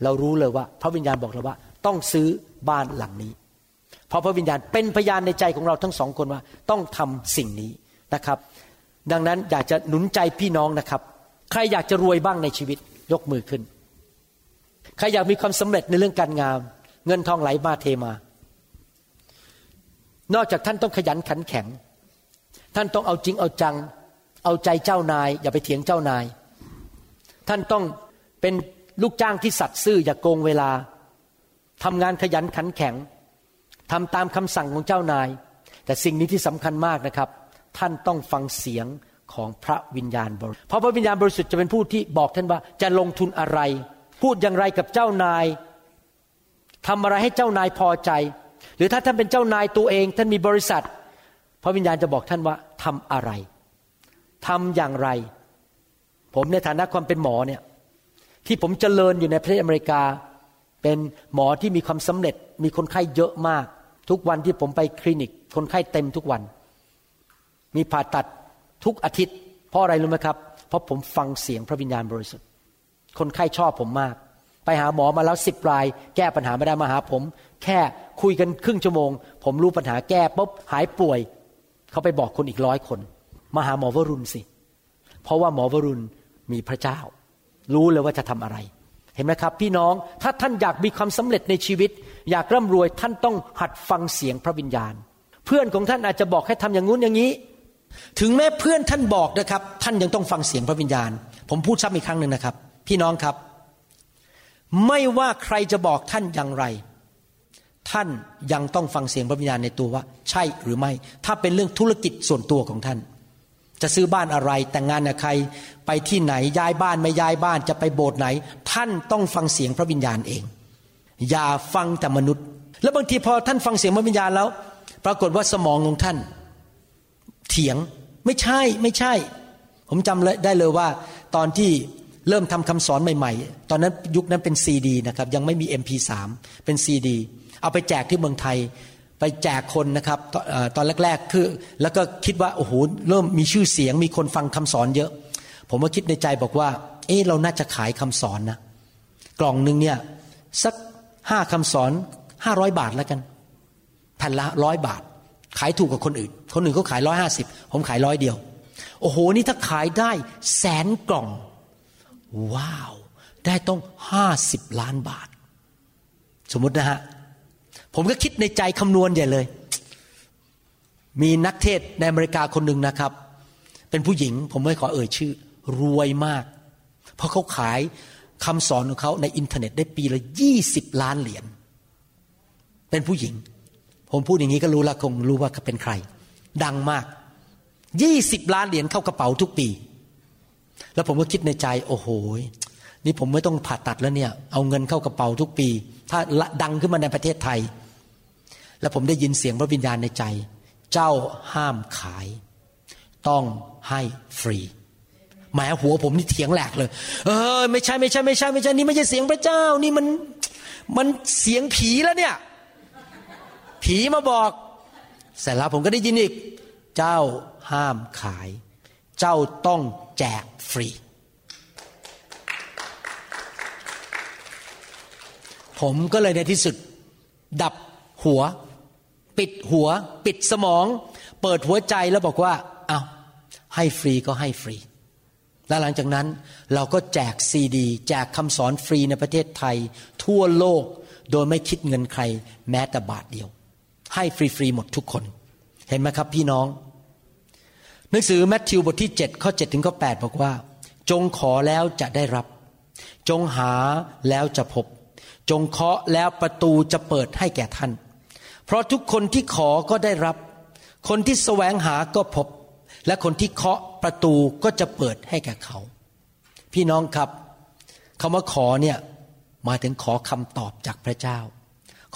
เรารู้เลยว่า พระวิญญาณบอกเราว่า ต้องซื้อบ้านหลังนี้ เพราะพระวิญญาณเป็นพยานในใจของเราทั้งสองคนว่าต้องทำสิ่งนี้นะครับ ดังนั้นอยากจะหนุนใจพี่น้องนะครับ ใครอยากจะรวยบ้างในชีวิตยกมือขึ้น ใครอยากมีความสำเร็จในเรื่องการงานเงินทองไหลมาเทมา นอกจากท่านต้องขยันขันแข็ง ท่านต้องเอาจริงเอาจัง เอาใจเจ้านาย อย่าไปเถียงเจ้านาย ท่านต้องเป็นลูกจ้างที่สัตย์ซื่ออย่าโกงเวลาทำงานขยันขันแข็ง ทำตามคำสั่งของเจ้านาย แต่สิ่งนี้ที่สำคัญมากนะครับ ท่านต้องฟังเสียงของพระวิญญาณบริสุทธิ์เพราะพระวิญญาณบริสุทธิ์จะเป็นผู้ที่บอกท่านว่าจะลงทุนอะไร พูดอย่างไรกับเจ้านายทำอะไรให้เจ้านายพอใจ หรือถ้าท่านเป็นเจ้านายตัวเอง ท่านมีบริษัท พระวิญญาณจะบอกท่านว่าทำอะไรทำอย่างไร ผมในฐานะความเป็นหมอเนี่ยที่ผมเจริญอยู่ในประเทศอเมริกา เป็นหมอที่มีความสำเร็จมีคนไข้เยอะมาก ทุกวันที่ผมไปคลินิก คนไข้เต็มทุกวัน มีผ่าตัดทุกอาทิตย์ เพราะอะไรรู้ไหมครับ เพราะผมฟังเสียงพระวิญญาณบริสุทธิ์ คนไข้ชอบผมมาก ไปหาหมอมาแล้วสิบราย แก้ปัญหาไม่ได้มาหาผม แค่คุยกันครึ่งชั่วโมง ผมรู้ปัญหาแก้ปุ๊บหายป่วย เขาไปบอกคนอีกร้อยคน มาหาหมอวรุณสิ เพราะว่าหมอวรุณมีพระเจ้า รู้เลยว่าจะทำอะไร เห็นไหมครับ พี่น้องถ้าท่านอยากมีความสำเร็จในชีวิต อยากร่ำรวยท่านต้องหัดฟังเสียงพระวิญญาณ เพื่อนของท่านอาจจะบอกให้ทำอย่างงู้นอย่างนี้ ถึงแม้เพื่อนท่านบอกนะครับ ท่านยังต้องฟังเสียงพระวิญญาณ ผมพูดซ้ำอีกครั้งหนึ่งนะครับ พี่น้องครับ ไม่ว่าใครจะบอกท่านอย่างไร ท่านยังต้องฟังเสียงพระวิญญาณในตัวว่า ใช่หรือไม่ ถ้าเป็นเรื่องธุรกิจส่วนตัวของท่าน จะซื้อบ้านอะไร แต่งงานกับใคร ไปที่ไหนย้ายบ้านไม่ย้ายบ้านจะไปโบสถ์ไหน ท่านต้องฟังเสียงพระวิญญาณเอง อย่าฟังแต่มนุษย์ แล้วบางทีพอท่านฟังเสียงพระวิญญาณแล้ว ปรากฏว่าสมองของท่าน เถียงไม่ใช่ไม่ใช่ ผมจำเลยได้เลยว่า ตอนที่เริ่มทำคำสอนใหม่ ๆ ตอนนั้นยุคนั้นเป็นซีดีนะครับยังไม่มี MP3 เป็นซีดีเอาไปแจกที่เมืองไทย ไปแจกคนนะครับตอนแรกๆคือ แล้วก็คิดว่าโอ้โหเริ่มมีชื่อเสียงมีคนฟังคำสอนเยอะ ผมก็คิดในใจบอกว่า เออเราน่าจะขายคำสอนนะกล่องหนึ่งเนี่ยสักห้าคำสอนห้าร้อยบาทแล้วกันแผ่นละร้อยบาท ขายถูกกว่าคนอื่น คนอื่นเขาขายร้อยห้าสิบผมขายร้อยเดียว โอ้โหนี่ถ้าขายได้แสนกล่อง ว้าว ได้ต้องห้าสิบล้านบาท สมมตินะฮะ ผมก็คิดในใจคำนวณใหญ่เลย มีนักเทศในอเมริกาคนหนึ่งนะครับ เป็นผู้หญิงผมไม่ขอเอ่ยชื่อ รวยมาก เพราะเขาขายคำสอนของเขาในอินเทอร์เน็ตได้ปีละยี่สิบล้านเหรียญเป็นผู้หญิง ผมพูดอย่างนี้ก็รู้ละคงรู้ว่าเป็นใคร ดังมากยี่สิบล้านเหรียญเข้ากระเป๋าทุกปี แล้วผมก็คิดในใจ โอ้โหนี่ผมไม่ต้องผ่าตัดแล้วเนี่ย เอาเงินเข้ากระเป๋าทุกปี ถ้าดังขึ้นมาในประเทศไทย แล้วผมได้ยินเสียงพระวิญญาณในใจ เจ้าห้ามขาย ต้องให้ฟรีแหมหัวผมนี่เถียงแหลกเลย เออไม่ใช่ไม่ใช่ไม่ใช่ไม่ใช่นี่ไม่ใช่เสียงพระเจ้า นี่มันมันเสียงผีแล้วเนี่ย ผีมาบอกเสร็จแล้วผมก็ได้ยินอีก เจ้าห้ามขาย เจ้าต้องแจกฟรี ผมก็เลยในที่สุด ดับหัว ปิดหัว ปิดสมอง เปิดหัวใจแล้วบอกว่า เอาให้ฟรีก็ให้ฟรี และหลังจากนั้นเราก็แจกซีดี แจกคำสอนฟรีในประเทศไทย ทั่วโลกโดยไม่คิดเงินใคร แม้แต่บาทเดียว ให้ฟรีๆหมดทุกคน เห็นไหมครับพี่น้อง หนังสือแมทธิวบทที่ 7 ข้อ 7 ถึงข้อ 8 บอกว่า จงขอแล้วจะได้รับ จงหาแล้วจะพบ จงเคาะแล้วประตูจะเปิดให้แก่ท่าน เพราะทุกคนที่ขอก็ได้รับ คนที่แสวงหาก็พบ และคนที่เคาะประตูก็จะเปิดให้แก่เขา พี่น้องครับคำว่าขอเนี่ยมาถึงขอคำตอบจากพระเจ้า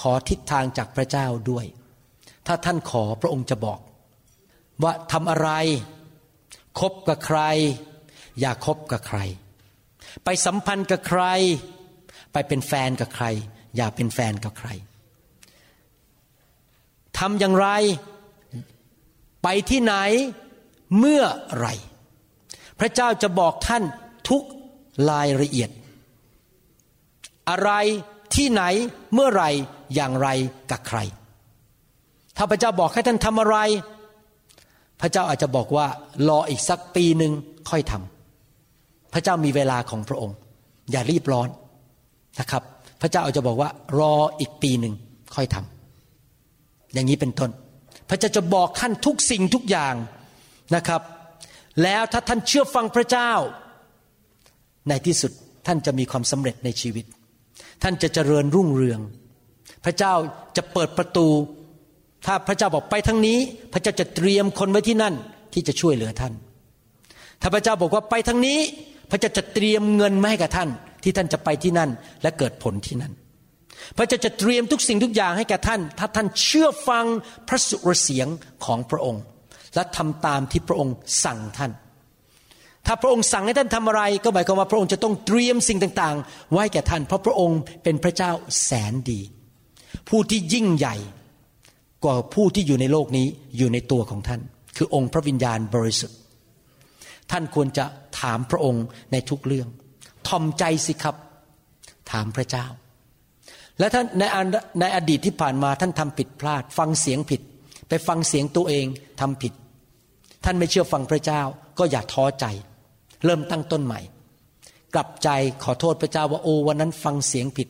ขอทิศทางจากพระเจ้าด้วย ถ้าท่านขอพระองค์จะบอก ว่าทำอะไร คบกับใคร อย่าคบกับใคร ไปสัมพันธ์กับใคร ไปเป็นแฟนกับใคร อย่าเป็นแฟนกับใคร ทำอย่างไร ไปที่ไหนเมื่อไร พระเจ้าจะบอกท่านทุกรายละเอียด อะไรที่ไหนเมื่อไรอย่างไรกับใคร ถ้าพระเจ้าบอกให้ท่านทำอะไร พระเจ้าอาจจะบอกว่ารออีกสักปีหนึ่งค่อยทำพระเจ้ามีเวลาของพระองค์ อย่ารีบร้อนนะครับ พระเจ้าอาจจะบอกว่ารออีกปีหนึ่งค่อยทำ อย่างนี้เป็นต้น พระเจ้าจะบอกท่านทุกสิ่งทุกอย่างนะครับ แล้วถ้าท่านเชื่อฟังพระเจ้า ในที่สุดท่านจะมีความสำเร็จในชีวิต ท่านจะเจริญรุ่งเรือง พระเจ้าจะเปิดประตู ถ้าพระเจ้าบอกไปทางนี้ พระเจ้าจะเตรียมคนไว้ที่นั่นที่จะช่วยเหลือท่าน ถ้าพระเจ้าบอกว่าไปทางนี้ พระเจ้าจะเตรียมเงินมาให้กับท่าน ที่ท่านจะไปที่นั่นและเกิดผลที่นั่น พระเจ้าจะเตรียมทุกสิ่งทุกอย่างให้แก่ท่าน ถ้าท่านเชื่อฟังพระสุรเสียงของพระองค์ และทำตามที่พระองค์สั่งท่าน ถ้าพระองค์สั่งให้ท่านทำอะไร ก็หมายความว่าพระองค์จะต้องเตรียมสิ่งต่างๆ ไว้แก่ท่าน เพราะพระองค์เป็นพระเจ้าแสนดี ผู้ที่ยิ่งใหญ่กว่าผู้ที่อยู่ในโลกนี้อยู่ในตัวของท่าน คือองค์พระวิญญาณบริสุทธิ์ ท่านควรจะถามพระองค์ในทุกเรื่อง ทอมใจสิครับ ถามพระเจ้า และท่านในอันในอดีตที่ผ่านมาท่านทำผิดพลาด ฟังเสียงผิด ไปฟังเสียงตัวเองทำผิด ท่านไม่เชื่อฟังพระเจ้า ก็อย่าท้อใจ เริ่มตั้งต้นใหม่ กลับใจขอโทษพระเจ้าว่าโอ้วันนั้นฟังเสียงผิด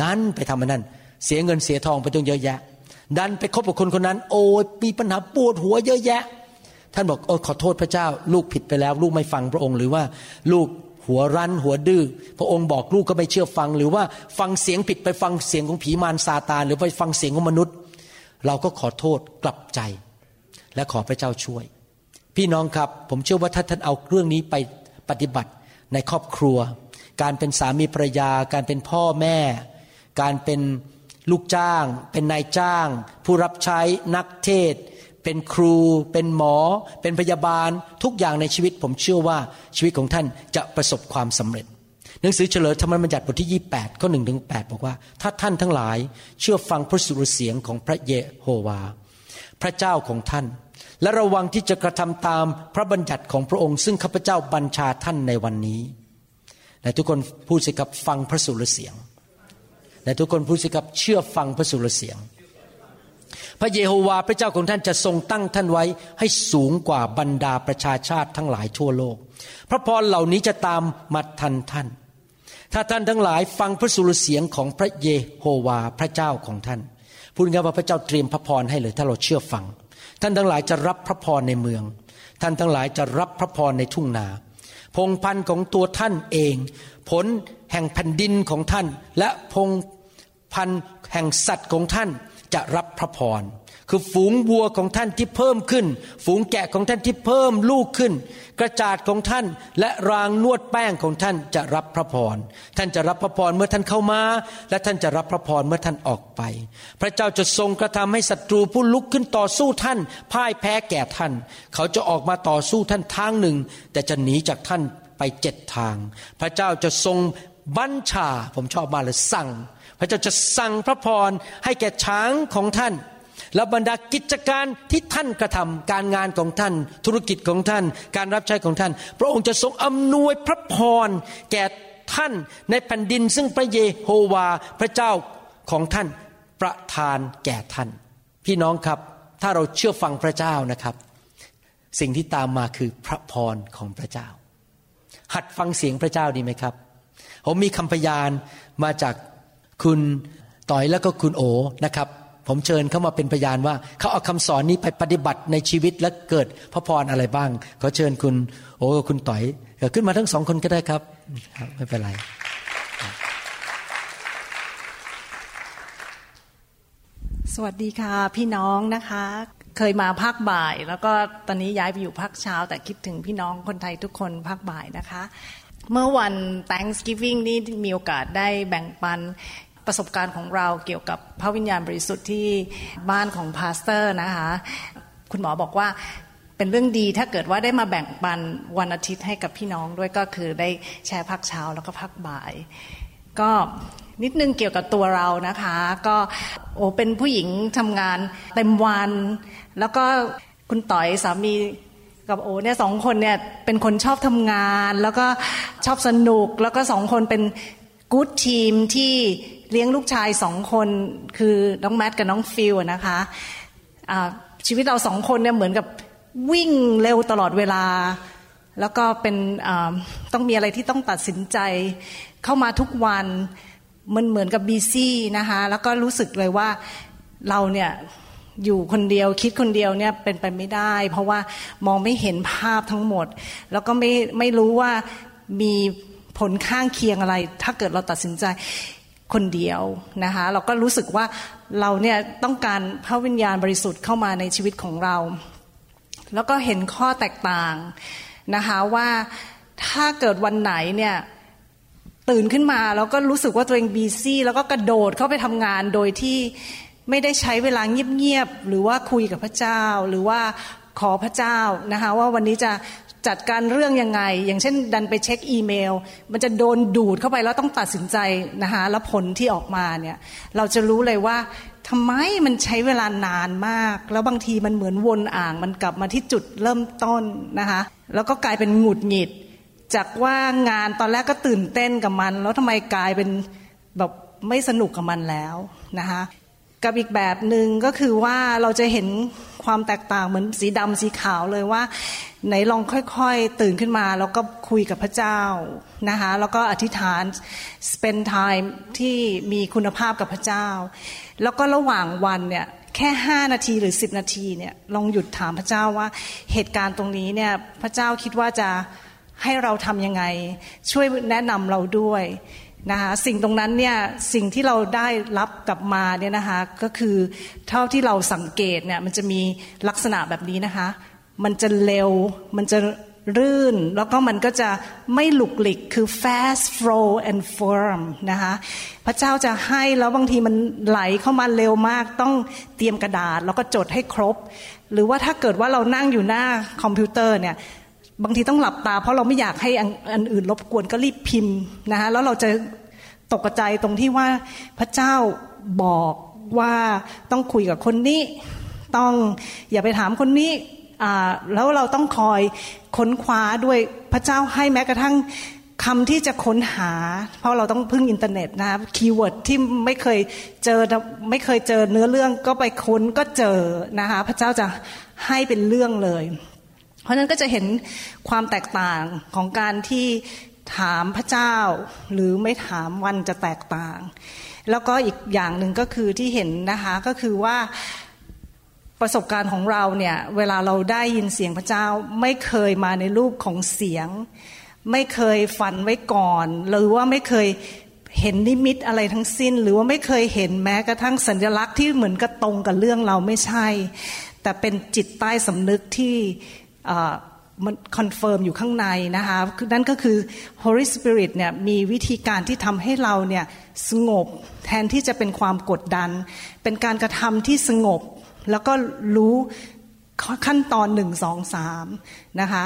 ดันไปทำมันนั้นเสียเงินเสียทองไปจงเยอะแยะ ดันไปคบกับคนคนนั้น โอ้มีปัญหาปวดหัวเยอะแยะ ท่านบอกโอ้ขอโทษพระเจ้า ลูกผิดไปแล้ว ลูกไม่ฟังพระองค์หรือว่าลูก หัวรั้นหัวดื้อพระองค์บอกลูกก็ไม่เชื่อฟัง หรือว่าฟังเสียงผิดไปฟังเสียงของผีมารซาตานหรือไปฟังเสียงของมนุษย์ เราก็ขอโทษกลับใจ และขอพระเจ้าช่วย พี่น้องครับผมเชื่อว่าถ้าท่านเอาเรื่องนี้ไปปฏิบัติในครอบครัว การเป็นสามีภรรยา การเป็นพ่อแม่ การเป็นลูกจ้าง เป็นนายจ้าง ผู้รับใช้นักเทศ เป็นครู เป็นหมอ เป็นพยาบาล ทุกอย่างในชีวิต ผมเชื่อว่าชีวิตของท่านจะประสบความสำเร็จ หนังสือเฉลยธรรมบัญญัติบทที่ 28 ข้อ1ถึง8บอกว่า ถ้าท่านทั้งหลายเชื่อฟังพระสุรเสียงของพระเยโฮวา พระเจ้าของท่าน และระวังที่จะกระทำตามพระบัญญัติของพระองค์ ซึ่งข้าพเจ้าบัญชาท่านในวันนี้และทุกคนพูดสิครับฟังพระสุรเสียงและทุกคนพูดสิครับเชื่อฟังพระสุรเสียง พระเยโฮวาห์พระเจ้าของท่านจะทรงตั้งท่านไว้ให้สูงกว่าบรรดาประชาชาติทั้งหลายทั่วโลก พระพรเหล่านี้จะตามมาทันท่าน ถ้าท่านทั้งหลายฟังพระสุรเสียงของพระเยโฮวาห์พระเจ้าของท่านพูดง่ายว่าพระเจ้าเตรียมพระพรให้เลยถ้าเราเชื่อฟัง ท่านทั้งหลายจะรับพระพรในเมือง ท่านทั้งหลายจะรับพระพรในทุ่งนา พงพันธุ์ของตัวท่านเอง ผลแห่งแผ่นดินของท่าน และพงพันธุ์แห่งสัตว์ของท่าน จะรับพระพร คือฝูงวัวของท่านที่เพิ่มขึ้น ฝูงแกะของท่านที่เพิ่มลูกขึ้น กระจาดของท่านและรางนวดแป้งของท่านจะรับพระพร ท่านจะรับพระพรเมื่อท่านเข้ามา และท่านจะรับพระพรเมื่อท่านออกไป พระเจ้าจะทรงกระทำให้ศัตรูผู้ลุกขึ้นต่อสู้ท่าน พ่ายแพ้แก่ท่าน เขาจะออกมาต่อสู้ท่านทางหนึ่ง แต่จะหนีจากท่านไปเจ็ดทาง พระเจ้าจะทรงบัญชาผมชอบมากเลยสั่ง พระเจ้าจะสั่งพระพรให้แก่ช้างของท่าน และบรรดากิจการที่ท่านกระทำการงานของท่าน ธุรกิจของท่าน การรับใช้ของท่าน พระองค์จะทรงอำนวยพระพรแก่ท่านในแผ่นดิน ซึ่งพระเยโฮวาพระเจ้าของท่านประทานแก่ท่าน พี่น้องครับถ้าเราเชื่อฟังพระเจ้านะครับ สิ่งที่ตามมาคือพระพรของพระเจ้า หัดฟังเสียงพระเจ้าดีไหมครับ ผมมีคำพยานมาจาก คุณต่อยแล้วก็คุณโอนะครับ ผมเชิญเขามาเป็นพยานว่าเขาเอาคำสอนนี้ไปปฏิบัติในชีวิตและเกิดพระพรอะไรบ้างขอเชิญคุณ โอกับคุณต่อยขึ้นมาทั้งสองคนก็ได้ครับครับ ไม่เป็นไรสวัสดีค่ะพี่น้องนะคะ เคยมาภาคบ่าย แล้วก็ตอนนี้ย้ายไปอยู่ภาคเช้า แต่คิดถึงพี่น้องคนไทยทุกคนภาคบ่ายนะคะ เมื่อวัน Thanksgiving นี่มีโอกาสได้แบ่งปัน ประสบการณ์ของเราเกี่ยวกับพระวิญญาณบริสุทธิ์ที่บ้านของ pastor นะคะคุณหมอบอกว่าเป็นเรื่องดีถ้าเกิดว่าได้มาแบ่งปันวันอาทิตย์ให้กับพี่น้องด้วยก็คือได้แชร์ภาคเช้าแล้วก็ภาคบ่าย ก็นิดนึงเกี่ยวกับตัวเรานะคะ ก็โอเป็นผู้หญิงทำงานเต็มวัน แล้วก็คุณต่อยสามีกับโอเนี่ยสองคนเนี่ยเป็นคนชอบทำงาน แล้วก็ชอบสนุก แล้วก็สองคนเป็นกู๊ดทีมที่ เลี้ยงลูกชายสองคนคือน้องแมทกับน้องฟิลนะคะอ่าชีวิตเราสองคนเนี่ยเหมือนกับวิ่งเร็วตลอดเวลา แล้วก็เป็นต้องมีอะไรที่ต้องตัดสินใจเข้ามาทุกวันมันเหมือนกับบีซี่นะคะแล้วก็รู้สึกเลยว่าเราเนี่ยอยู่คนเดียวคิดคนเดียวเนี่ยเป็นไปไม่ได้ เพราะว่ามองไม่เห็นภาพทั้งหมด แล้วก็ไม่ไม่รู้ว่ามีผลข้างเคียงอะไร ถ้าเกิดเราตัดสินใจ คนเดียวนะคะเราก็รู้สึกว่าเราเนี่ยต้องการพระวิญญาณบริสุทธิ์เข้ามาในชีวิตของเรา แล้วก็เห็นข้อแตกต่างนะคะว่าถ้าเกิดวันไหนเนี่ยตื่นขึ้นมาแล้วก็รู้สึกว่าตัวเองบีซี่แล้วก็กระโดดเข้าไปทำงานโดยที่ไม่ได้ใช้เวลาเงียบๆหรือว่าคุยกับพระเจ้า หรือว่าขอพระเจ้านะคะว่าวันนี้จะ จัดการเรื่องยังไง อย่างเช่น ดันไปเช็คอีเมล มันจะโดนดูดเข้าไปแล้วต้องตัดสินใจนะคะแล้วผลที่ออกมาเนี่ยเราจะรู้เลยว่าทำไมมันใช้เวลานานมาก แล้วบางทีมันเหมือนวนอ่างมันกลับมาที่จุดเริ่มต้นนะคะแล้วก็กลายเป็นหงุดหงิด จากว่างานตอนแรกก็ตื่นเต้นกับมัน แล้วทำไมกลายเป็นแบบไม่สนุกกับมันแล้วนะคะ กับอีกแบบหนึ่งก็คือว่าเราจะเห็นความแตกต่างเหมือนสีดำสีขาวเลยว่า ไหนลองค่อยๆ ตื่นขึ้นมา แล้วก็คุยกับพระเจ้านะคะแล้วก็อธิษฐาน spend time ที่มีคุณภาพกับพระเจ้า แล้วก็ระหว่างวันเนี่ยแค่ห้านาทีหรือสิบนาทีเนี่ยลองหยุดถามพระเจ้าว่าเหตุการณ์ตรงนี้เนี่ยพระเจ้าคิดว่าจะให้เราทำยังไง ช่วยแนะนำเราด้วย นะคะสิ่งตรงนั้นเนี่ยสิ่งที่เราได้รับกลับมาเนี่ยนะคะก็คือเท่าที่เราสังเกตเนี่ยมันจะมีลักษณะแบบนี้นะคะ มันจะเร็วมันจะรื่น แล้วก็มันก็จะไม่หลุกหลิกคือ fast flow and firm นะคะพระเจ้าจะให้แล้วบางทีมันไหลเข้ามาเร็วมากต้องเตรียมกระดาษแล้วก็จดให้ครบ หรือว่าถ้าเกิดว่าเรานั่งอยู่หน้าคอมพิวเตอร์เนี่ย บางทีต้องหลับตา เพราะเราไม่อยากให้อันอื่นรบกวนก็รีบพิมพ์นะคะแล้วเราจะตกใจตรงที่ว่าพระเจ้าบอกว่าต้องคุยกับคนนี้ต้องอย่าไปถามคนนี้แล้วเราต้องคอยค้นคว้าด้วยพระเจ้าให้แม้กระทั่งคำที่จะค้นหา เพราะเราต้องพึ่งอินเทอร์เน็ตนะครับ keyword ที่ไม่เคยเจอไม่เคยเจอเนื้อเรื่องก็ไปค้นก็เจอนะคะพระเจ้าจะให้เป็นเรื่องเลย เพราะนั้นก็จะเห็นความแตกต่างของการที่ถามพระเจ้า หรือไม่ถามมันจะแตกต่าง แล้วก็อีกอย่างหนึ่งก็คือที่เห็นนะคะก็คือว่าประสบการณ์ของเราเนี่ยเวลาเราได้ยินเสียงพระเจ้าไม่เคยมาในรูปของเสียง ไม่เคยฝันไว้ก่อน หรือว่าไม่เคยเห็นนิมิตอะไรทั้งสิ้น หรือว่าไม่เคยเห็นแม้กระทั่งสัญลักษณ์ที่เหมือนกับตรงกับเรื่องเราไม่ใช่ แต่เป็นจิตใต้สำนึกที่ มัน confirm อยู่ข้างในนะคะนั่นก็คือ Holy Spirit เนี่ยมีวิธีการที่ทำให้เราเนี่ยสงบแทนที่จะเป็นความกดดัน เป็นการกระทำที่สงบ แล้วก็รู้ขั้นตอนหนึ่งสองสามนะคะ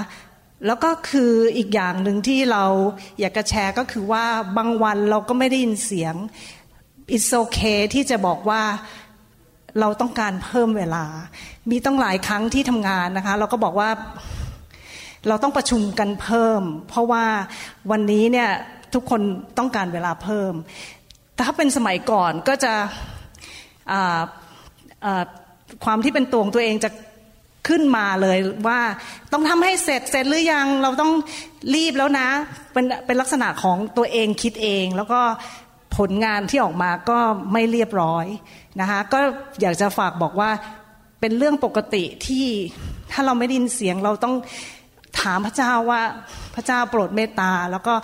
แล้วก็คืออีกอย่างหนึ่งที่เราอยากจะแชร์ก็คือว่าบางวันเราก็ไม่ได้ยินเสียง it's okay ที่จะบอกว่า เราต้องการเพิ่มเวลา มีต้องหลายครั้งที่ทำงานนะคะ เราก็บอกว่าเราต้องประชุมกันเพิ่ม เพราะว่าวันนี้เนี่ยทุกคนต้องการเวลาเพิ่มแต่ถ้าเป็นสมัยก่อนก็จะความที่เป็นตัวของตัวเองจะขึ้นมาเลยว่าต้องทำให้เสร็จเสร็จหรือยังเราต้องรีบแล้วนะ เป็นเป็นลักษณะของตัวเองคิดเอง แล้วก็ ผลงานที่ออกมาก็ไม่เรียบร้อยนะคะก็อยากจะฝากบอกว่าเป็นเรื่องปกติที่ถ้าเราไม่ได้ยินเสียงเราต้องถามพระเจ้าว่าพระเจ้าโปรดเมตตา แล้วก็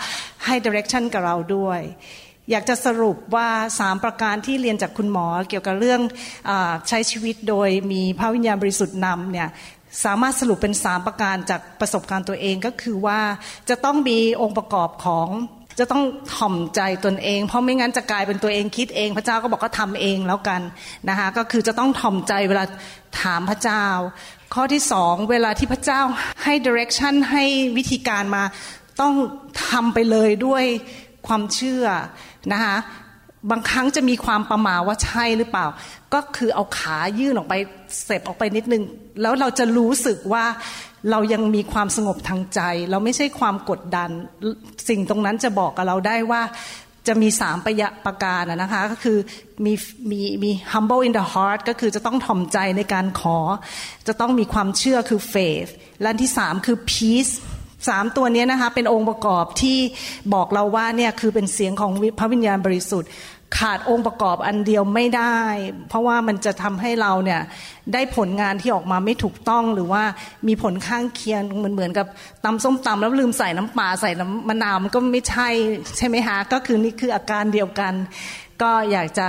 ให้ดิเรกชันกับเราด้วย อยากจะสรุปว่าสามประการที่เรียนจากคุณหมอเกี่ยวกับเรื่องอใช้ชีวิตโดยมีพระวิญญาณบริสุทธิ์นำเนี่ยสามารถสรุปเป็นสามประการจากประสบการณ์ตัวเองก็คือว่าจะต้องมีองค์ประกอบของ จะต้องถ่อมใจตนเอง เพราะไม่งั้นจะกลายเป็นตัวเองคิดเอง พระเจ้าก็บอกก็ทำเองแล้วกันนะคะก็คือจะต้องถ่อมใจเวลาถามพระเจ้า ข้อที่สองเวลาที่พระเจ้าให้ direction ให้วิธีการมาต้องทำไปเลยด้วยความเชื่อนะคะบางครั้งจะมีความประมาว่าใช่หรือเปล่า ก็คือเอาขายื่นออกไปเสพออกไปนิดนึง แล้วเราจะรู้สึกว่า เรายังมีความสงบทางใจ เราไม่ใช่ความกดดัน สิ่งตรงนั้นจะบอกกับเราได้ว่าจะมีสามประยะประการนะคะก็คือมีมีมี humble in the heart ก็คือจะต้องถ่อมใจในการขอ จะต้องมีความเชื่อคือ faith และที่สามคือ peace สามตัวนี้นะคะเป็นองค์ประกอบที่บอกเราว่าเนี่ยคือเป็นเสียงของพระวิญญาณบริสุทธิ์ ขาดองค์ประกอบอันเดียวไม่ได้ เพราะว่ามันจะทำให้เราเนี่ยได้ผลงานที่ออกมาไม่ถูกต้องหรือว่ามีผลข้างเคียงเหมือนเหมือนกับตำส้มตำแล้วลืมใส่น้ำปลาใส่น้ำมะนาวมันก็ไม่ใช่ใช่ไหมฮะก็คือนี่คืออาการเดียวกัน ก็อยากจะ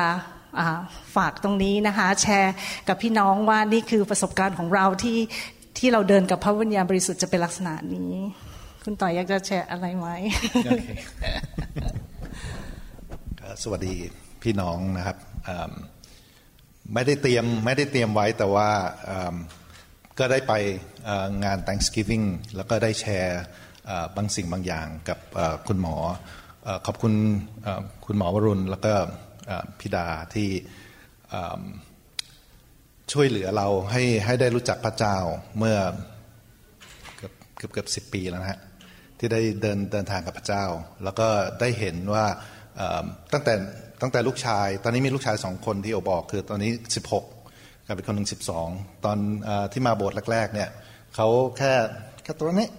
ฝากตรงนี้นะคะ แชร์กับพี่น้องว่านี่คือประสบการณ์ของเราที่ที่เราเดินกับพระวิญญาณบริสุทธิ์จะเป็นลักษณะนี้ คุณต่อยอยากจะแชร์อะไรไหม สวัสดีพี่น้องนะครับไม่ได้เตรียมไม่ได้เตรียมไว้แต่ว่าก็ได้ไปงาน Thanksgiving แล้วก็ได้แชร์บางสิ่งบางอย่างกับคุณหมอขอบคุณคุณหมอวรุณ แล้วก็พิดาที่ช่วยเหลือเราให้ให้ได้รู้จักพระเจ้าเมื่อเกือบเกือบเกือบสิปีแล้วนะฮะที่ได้เดินเดินทางกับพระเจ้า แล้วก็ได้เห็นว่า ตั้งแต่ตั้งแต่ลูกชาย ตอนนี้มีลูกชายสองคนที่โอบอก คือตอนนี้ 16กับอีกคนหนึ่ง12 ตอนอที่มาโบสถ์แรกๆเนี่ยเขาแค่แค่ตัวนี้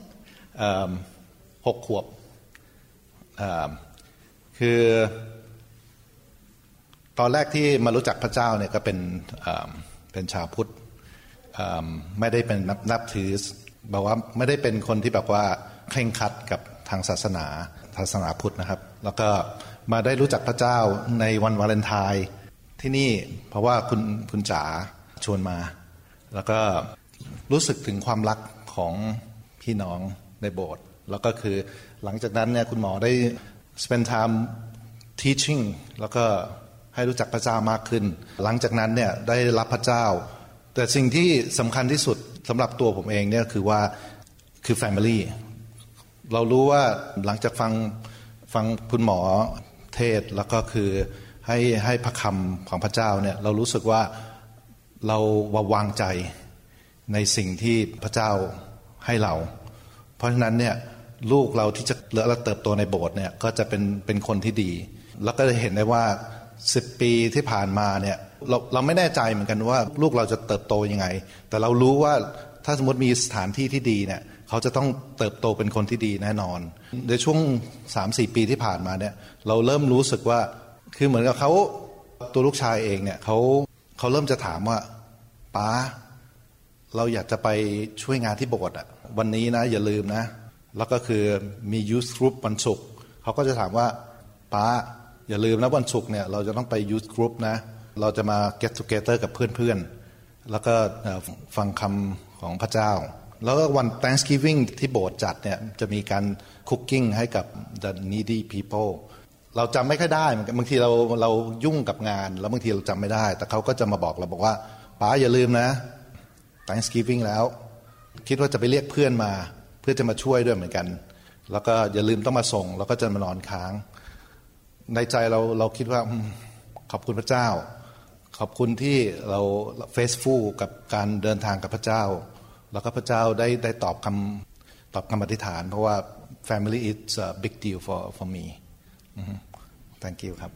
หกขวบคือตอนแรกที่มารู้จักพระเจ้าเนี่ยก็เป็นเป็นชาวพุทธไม่ได้เป็นนับนับถือแบบว่าไม่ได้เป็นคนที่แบบว่าเคร่งครัดกับทางศาสนาศาสนาพุทธนะครับ แล้วก็ มาได้รู้จักพระเจ้าในวันวาเลนไทน์ที่นี่เพราะว่าคุณคุณจ๋าชวนมา แล้วก็รู้สึกถึงความรักของพี่น้องในโบสถ์แล้วก็คือหลังจากนั้นเนี่ยคุณหมอได้ spend time teaching แล้วก็ให้รู้จักพระเจ้ามากขึ้น หลังจากนั้นเนี่ยได้รับพระเจ้า แต่สิ่งที่สำคัญที่สุดสำหรับตัวผมเองเนี่ยคือว่าคือ family เรารู้ว่าหลังจากฟังฟังคุณหมอ เทศแล้วก็คือให้ให้พระคำของพระเจ้าเนี่ยเรารู้สึกว่าเราวางใจในสิ่งที่พระเจ้าให้เรา เพราะฉะนั้นเนี่ยลูกเราที่จะเลอและเติบโตในโบสถ์เนี่ยก็จะเป็นเป็นคนที่ดี แล้วก็จะเห็นได้ว่าสิบปีที่ผ่านมาเนี่ยเราเราไม่แน่ใจเหมือนกันว่าลูกเราจะเติบโตยังไง แต่เรารู้ว่าถ้าสมมติมีสถานที่ที่ดีเนี่ย เขาจะต้องเติบโตเป็นคนที่ดีแน่นอน ในช่วงสามสี่ปีที่ผ่านมาเนี่ยเราเริ่มรู้สึกว่าคือเหมือนกับเขาตัวลูกชายเองเนี่ยเขาเขาเริ่มจะถามว่าป้าเราอยากจะไปช่วยงานที่โบสถ์อะวันนี้นะอย่าลืมนะ แล้วก็คือมี youth group วันศุกร์เขาก็จะถามว่าป้าอย่าลืมนะวันศุกร์เนี่ยเราจะต้องไป youth group นะ เราจะมา get together กับเพื่อนๆ แล้วก็ฟังคำของพระเจ้า แล้วก็วัน Thanksgiving ที่โบสถ์จัดเนี่ยจะมีการ cooking ให้กับ the needy people เราจำไม่ค่อยได้บางทีเราเรายุ่งกับงาน แล้วบางทีเราจำไม่ได้ แต่เขาก็จะมาบอกเราบอกว่าป้าอย่าลืมนะ Thanksgiving แล้ว คิดว่าจะไปเรียกเพื่อนมา เพื่อจะมาช่วยด้วยเหมือนกัน แล้วก็อย่าลืมต้องมาส่ง แล้วก็จะมานอนค้าง ในใจเราเราคิดว่าขอบคุณพระเจ้า ขอบคุณที่เราเฟซฟูกับการเดินทางกับพระเจ้า แล้วก็พระเจ้าได้ได้ตอบคำตอบคำอธิษฐาน เพราะว่า family is a big deal for for me thank you ครับ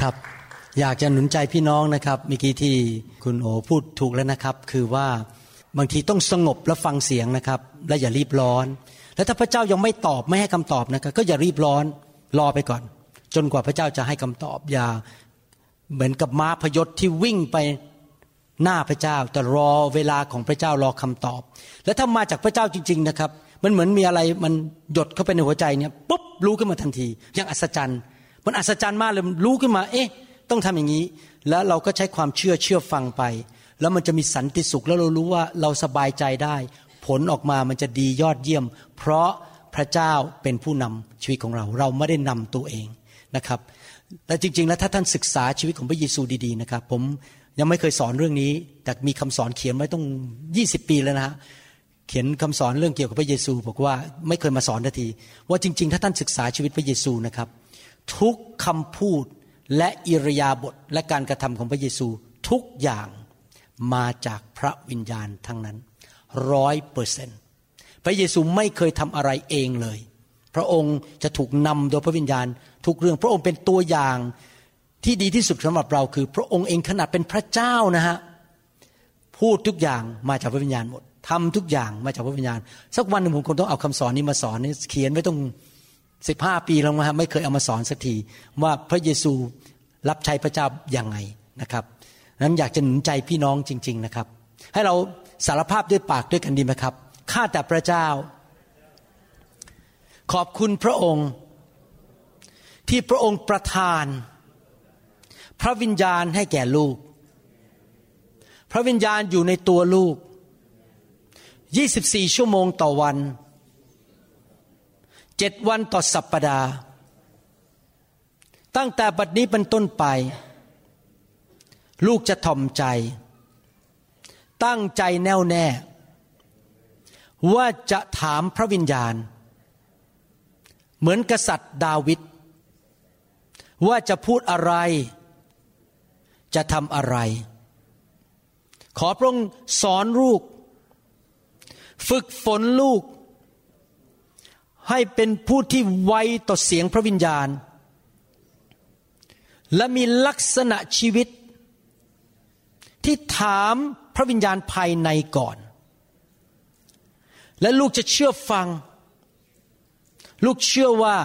ครับอยากจะหนุนใจพี่น้องนะครับเมื่อกี้ที่คุณโอพูดถูกแล้วนะครับ คือว่าบางทีต้องสงบและฟังเสียงนะครับ และอย่ารีบร้อน แล้วถ้าพระเจ้ายังไม่ตอบไม่ให้คำตอบนะครับ ก็อย่ารีบร้อนรอไปก่อน จนกว่าพระเจ้าจะให้คำตอบ อย่า เหมือนกับม้าพยศที่วิ่งไปหน้าพระเจ้า แต่รอเวลาของพระเจ้ารอคำตอบ และถ้ามาจากพระเจ้าจริง ๆ นะครับ มันเหมือนมีอะไรมันหยดเข้าไปในหัวใจเนี่ยปุ๊บรู้ขึ้นมาทันทีอย่างอัศจรรย์ มันอัศจรรย์มากเลยรู้ขึ้นมา เอ๊ะ ต้องทำอย่างนี้ แล้วเราก็ใช้ความเชื่อเชื่อฟังไป แล้วมันจะมีสันติสุขแล้วเรารู้ว่าเราสบายใจได้ ผลออกมามันจะดียอดเยี่ยม เพราะพระเจ้าเป็นผู้นำชีวิตของเรา เราไม่ได้นำตัวเองนะครับ แต่จริง ๆ แล้วถ้าท่านศึกษาชีวิตของพระเยซูดีๆนะครับ ผมยังไม่เคยสอนเรื่องนี้ แต่มีคำสอนเขียนไว้ต้อง20ปีแล้วนะ เขียนคำสอนเรื่องเกี่ยวกับพระเยซู บอกว่าไม่เคยมาสอนนาที ว่าจริง ๆ ถ้าท่านศึกษาชีวิตพระเยซูนะครับ ทุกคำพูดและอิริยาบถและการกระทำของพระเยซูทุกอย่างมาจากพระวิญญาณทั้งนั้นร้อยเปอร์เซนพระเยซูไม่เคยทำอะไรเองเลย พระองค์จะถูกนำโดยพระวิญญาณ ทุกเรื่องพระองค์เป็นตัวอย่างที่ดีที่สุดสำหรับเราคือ พระองค์เองขนาดเป็นพระเจ้านะฮะพูดทุกอย่างมาจากพระวิญญาณหมดทำทุกอย่างมาจากพระวิญญาณ สักวันหนึ่งผมคงต้องเอาคำสอนนี้มาสอนนี่เขียนไว้ต้องสิบห้าปีแล้วนะฮะไม่เคยเอามาสอนสักทีว่าพระเยซูรับใช้พระเจ้าอย่างไงนะครับนั้นอยากจะหนุนใจพี่น้องจริง ๆนะครับ ให้เราสารภาพด้วยปากด้วยกันดีไหมครับข้าแต่พระเจ้า ขอบคุณพระองค์ ที่พระองค์ประทาน พระวิญญาณให้แก่ลูก พระวิญญาณอยู่ในตัวลูก 24 ชั่วโมงต่อวันเจ็ดวันต่อสัปปดาห์ ตั้งแต่บัดนี้เป็นต้นไป ลูกจะถ่อมใจ ตั้งใจแน่วแน่ ว่าจะถามพระวิญญาณ เหมือนกษัตริย์ดาวิด ว่าจะพูดอะไร จะทำอะไร ขอพระองค์สอนลูก ฝึกฝนลูก ให้เป็นผู้ที่ไวต่อเสียงพระวิญญาณ และมีลักษณะชีวิต ที่ถามพระวิญญาณภายในก่อน และลูกจะเชื่อฟัง ลูกเชื่อว่า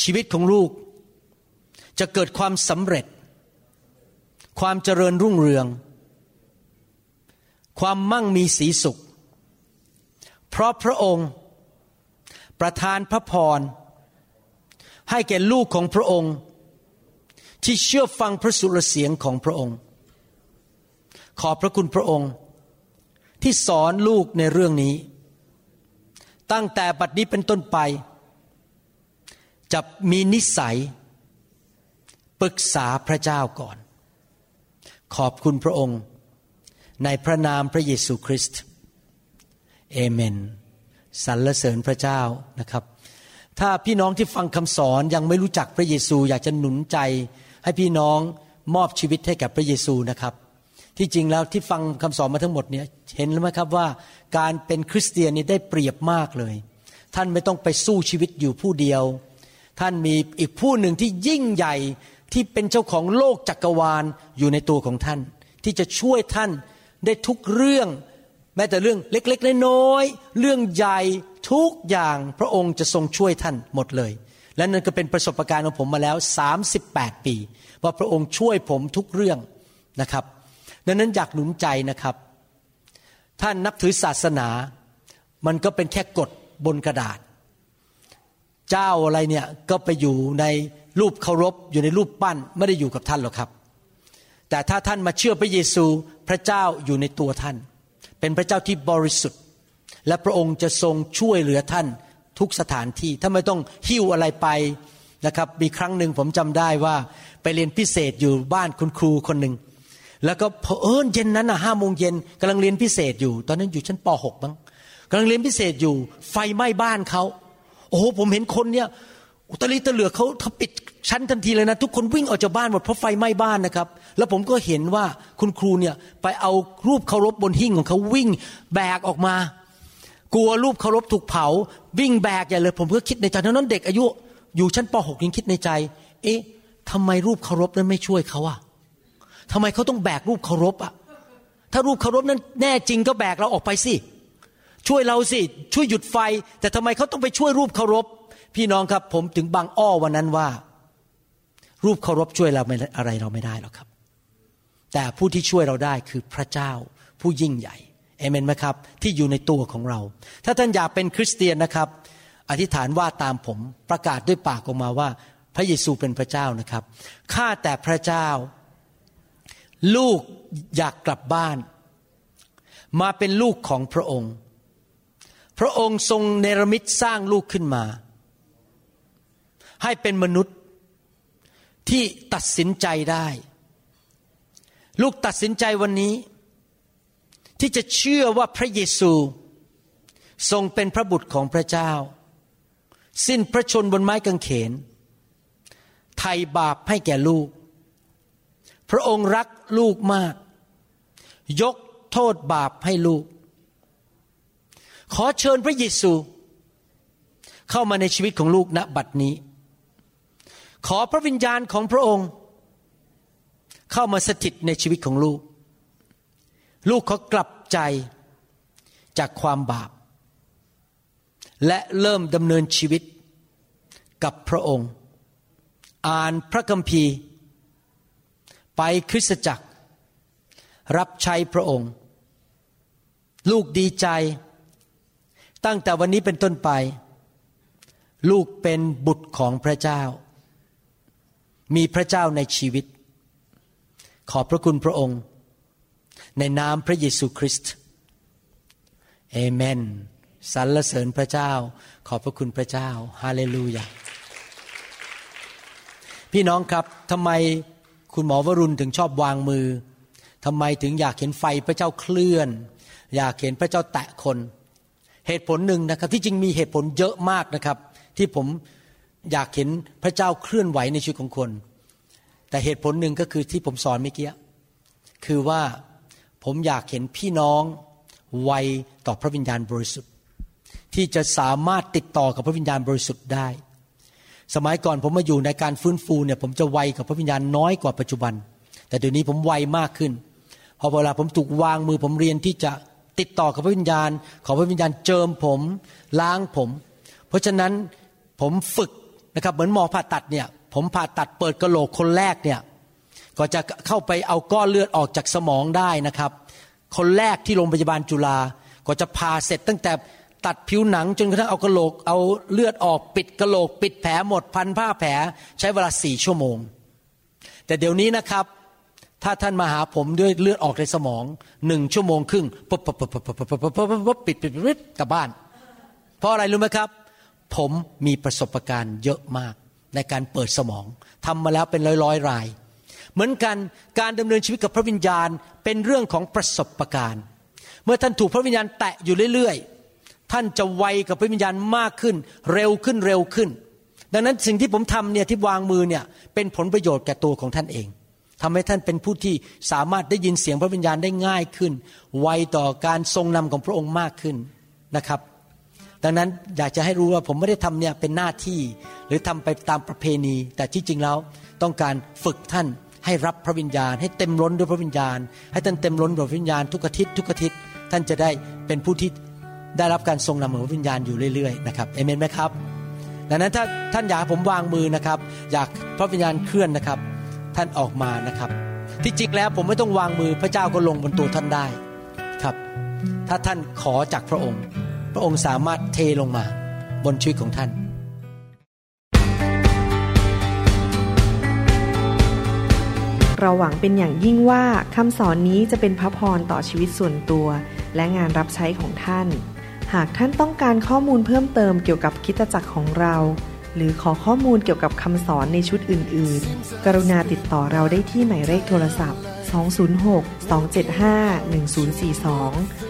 ชีวิตของลูก จะเกิดความสำเร็จ ความเจริญรุ่งเรือง ความมั่งมีสีสุข เพราะพระองค์ประทานพระพร ให้แก่ลูกของพระองค์ ที่เชื่อฟังพระสุรเสียงของพระองค์ ขอบพระคุณพระองค์ที่สอนลูกในเรื่องนี้ ตั้งแต่บัดนี้เป็นต้นไป จะมีนิสัย ปรึกษาพระเจ้าก่อน ขอบคุณพระองค์ ในพระนามพระเยซูคริสต์เอเมนสรรเสริญพระเจ้านะครับ ถ้าพี่น้องที่ฟังคำสอนยังไม่รู้จักพระเยซู อยากจะหนุนใจ ให้พี่น้องมอบชีวิตให้กับพระเยซูนะครับ ที่จริงแล้วที่ฟังคำสอนมาทั้งหมดเนี่ยเห็นแล้วไหมครับว่า การเป็นคริสเตียนนี่ได้เปรียบมากเลย ท่านไม่ต้องไปสู้ชีวิตอยู่ผู้เดียว ท่านมีอีกผู้หนึ่งที่ยิ่งใหญ่ ที่เป็นเจ้าของโลกจักรวาลอยู่ในตัวของท่าน ที่จะช่วยท่านได้ทุกเรื่อง แม้แต่เรื่องเล็กๆน้อยๆเรื่องใหญ่ทุกอย่างพระองค์จะทรงช่วยท่านหมดเลย และนั่นก็เป็นประสบการณ์ของผมมาแล้ว 38 ปี ว่าพระองค์ช่วยผมทุกเรื่องนะครับ ดังนั้นอยากหนุนใจนะครับ ท่านนับถือศาสนา มันก็เป็นแค่กฎบนกระดาษ เจ้าอะไรเนี่ยก็ไปอยู่ใน รูปเคารพอยู่ในรูปปั้นไม่ได้อยู่กับท่านหรอกครับ แต่ถ้าท่านมาเชื่อพระเยซูพระเจ้าอยู่ในตัวท่าน เป็นพระเจ้าที่บริสุทธิ์ และพระองค์จะทรงช่วยเหลือท่านทุกสถานที่ถ้าไม่ต้องหิ้วอะไรไปนะครับ มีครั้งหนึ่งผมจำได้ว่าไปเรียนพิเศษอยู่บ้านคุณครูคนหนึ่งแล้วก็เผอิญเย็นนั้นอะห้าโมงเย็นกำลังเรียนพิเศษอยู่ ตอนนั้นอยู่ชั้นป .6 มั้งกำลังเรียนพิเศษอยู่ ไฟไหม้บ้านเขาโอ้โหผมเห็นคนเนี่ย อุตริตะเหลือเขาเขาปิดชั้นทันทีเลยนะ ทุกคนวิ่งออกจากบ้านหมดเพราะไฟไหม้บ้านนะครับ แล้วผมก็เห็นว่าคุณครูเนี่ยไปเอารูปเคารพบนหิ้งของเขาวิ่งแบกออกมา กลัวรูปเคารพถูกเผา วิ่งแบกใหญ่เลย ผมก็คิดในใจนนั้นเด็กอายุ อยู่ชั้นป .6 ยังคิดในใจ เอ๊ะทำไมรูปเคารพนั้นไม่ช่วยเขาอะทำไมเขาต้องแบกรูปเคารพอะถ้ารูปเคารพนั้นแน่จริงก็แบกเราออกไปสิช่วยเราสิช่วยหยุดไฟ แต่ทำไมเขาต้องไปช่วยรูปเคารพ พี่น้องครับ ผมถึงบางอ้อวันนั้นว่า รูปเคารพช่วยเราไม่อะไรเราไม่ได้หรอกครับ แต่ผู้ที่ช่วยเราได้คือพระเจ้า ผู้ยิ่งใหญ่เอเมนไหมครับ ที่อยู่ในตัวของเรา ถ้าท่านอยากเป็นคริสเตียนนะครับ อธิษฐานว่าตามผมประกาศด้วยปากออกมาว่า พระเยซูเป็นพระเจ้านะครับข้าแต่พระเจ้า ลูกอยากกลับบ้าน มาเป็นลูกของพระองค์ พระองค์ทรงเนรมิตสร้างลูกขึ้นมา ให้เป็นมนุษย์ที่ตัดสินใจได้ ลูกตัดสินใจวันนี้ ที่จะเชื่อว่าพระเยซู ทรงเป็นพระบุตรของพระเจ้า สิ้นพระชนบนไม้กางเขนไถ่บาปให้แก่ลูก พระองค์รักลูกมาก ยกโทษบาปให้ลูก ขอเชิญพระเยซู เข้ามาในชีวิตของลูกณบัดนี้ ขอพระวิญญาณของพระองค์ เข้ามาสถิตในชีวิตของลูก ลูกเขากลับใจจากความบาป และเริ่มดำเนินชีวิตกับพระองค์ อ่านพระคัมภีร์ ไปคริสตจักร รับใช้พระองค์ ลูกดีใจ ตั้งแต่วันนี้เป็นต้นไป ลูกเป็นบุตรของพระเจ้า มีพระเจ้าในชีวิต ขอบพระคุณพระองค์ ในนามพระเยซูคริสต์เอเมนสรรเสริญพระเจ้า ขอบพระคุณพระเจ้า ฮาเลลูยา พี่น้องครับทำไมคุณหมอวรุณถึงชอบวางมือทำไมถึงอยากเห็นไฟพระเจ้าเคลื่อน อยากเห็นพระเจ้าแตะคน เหตุผลหนึ่งนะครับ ที่จริงมีเหตุผลเยอะมากนะครับ ที่ผม อยากเห็นพระเจ้าเคลื่อนไหวในชีวิตของคน แต่เหตุผลหนึ่งก็คือที่ผมสอนเมื่อกี้คือว่าผมอยากเห็นพี่น้องไวต่อพระวิญญาณบริสุทธิ์ ที่จะสามารถติดต่อกับพระวิญญาณบริสุทธิ์ได้ สมัยก่อนผมมาอยู่ในการฟื้นฟูเนี่ยผมจะไวกับพระวิญญาณน้อยกว่าปัจจุบัน แต่เดี๋ยวนี้ผมไวมากขึ้น พอเวลาผมถูกวางมือผมเรียนที่จะติดต่อกับพระวิญญาณ ขอพระวิญญาณเจิมผมล้างผม เพราะฉะนั้นผมฝึก ครับเหมือนหมอผ่าตัดเนี่ยผมผ่าตัดเปิดกระโหลกคนแรกเนี่ยก็จะเข้าไปเอาก้อนเลือดออกจากสมองได้นะครับ คนแรกที่โรงพยาบาลจุฬาก็จะผ่าเสร็จตั้งแต่ตัดผิวหนังจนกระทั่งเอากระโหลกเอาเลือดออกปิดกระโหลก ปิดแผลหมดพันผ้าแผลใช้เวลาสี่ชั่วโมง แต่เดี๋ยวนี้นะครับ ถ้าท่านมาหาผมด้วยเลือดออกในสมองหนึ่งชั่วโมงครึ่งปุ๊บปุ๊บปุ๊บปุ๊บปุ๊บปุ๊บปุ๊บปิดปิดปิดกลับบ้าน เพราะอะไรรู้ไหมครับ ผมมีประสบการณ์เยอะมากในการเปิดสมองทำมาแล้วเป็นร้อยร้อยราย เหมือนกันการดำเนินชีวิตกับพระวิญญาณเป็นเรื่องของประสบการณ์ เมื่อท่านถูกพระวิญญาณแตะอยู่เรื่อยๆ ท่านจะไวกับพระวิญญาณมากขึ้น เร็วขึ้นเร็วขึ้น ดังนั้นสิ่งที่ผมทำเนี่ยที่วางมือเนี่ยเป็นผลประโยชน์แก่ตัวของท่านเองทำให้ท่านเป็นผู้ที่สามารถได้ยินเสียงพระวิญญาณได้ง่ายขึ้น ไวต่อการทรงนำของพระองค์มากขึ้นนะครับ ดังนั้นอยากจะให้รู้ว่าผมไม่ได้ทำเนี่ยเป็นหน้าที่ หรือทำไปตามประเพณี แต่ที่จริงแล้วต้องการฝึกท่านให้รับพระวิญญาณ ให้เต็มล้นด้วยพระวิญญาณ ให้ท่านเต็มล้นด้วยพระวิญญาณทุกอาทิตย์ทุกอาทิตย์ท่านจะได้เป็นผู้ที่ได้รับการทรงนำของพระวิญญาณอยู่เรื่อยๆนะครับเอเมนไหมครับดังนั้นถ้าท่านอยากผมวางมือนะครับ อยากพระวิญญาณเคลื่อนนะครับ ท่านออกมานะครับ ที่จริงแล้วผมไม่ต้องวางมือพระเจ้าก็ลงบนตัวท่านได้ครับ ถ้าท่านขอจากพระองค์ พระองค์สามารถเทลงมาบนชีวิตของท่านเราหวังเป็นอย่างยิ่งว่าคำสอนนี้จะเป็นพระพรต่อชีวิตส่วนตัว และงานรับใช้ของท่าน หากท่านต้องการข้อมูลเพิ่มเติมเกี่ยวกับคิตจักรของเรา หรือขอข้อมูลเกี่ยวกับคำสอนในชุดอื่น ๆ กรุณาติดต่อเราได้ที่หมายเลขโทรศัพท์ 206-275-1042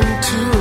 into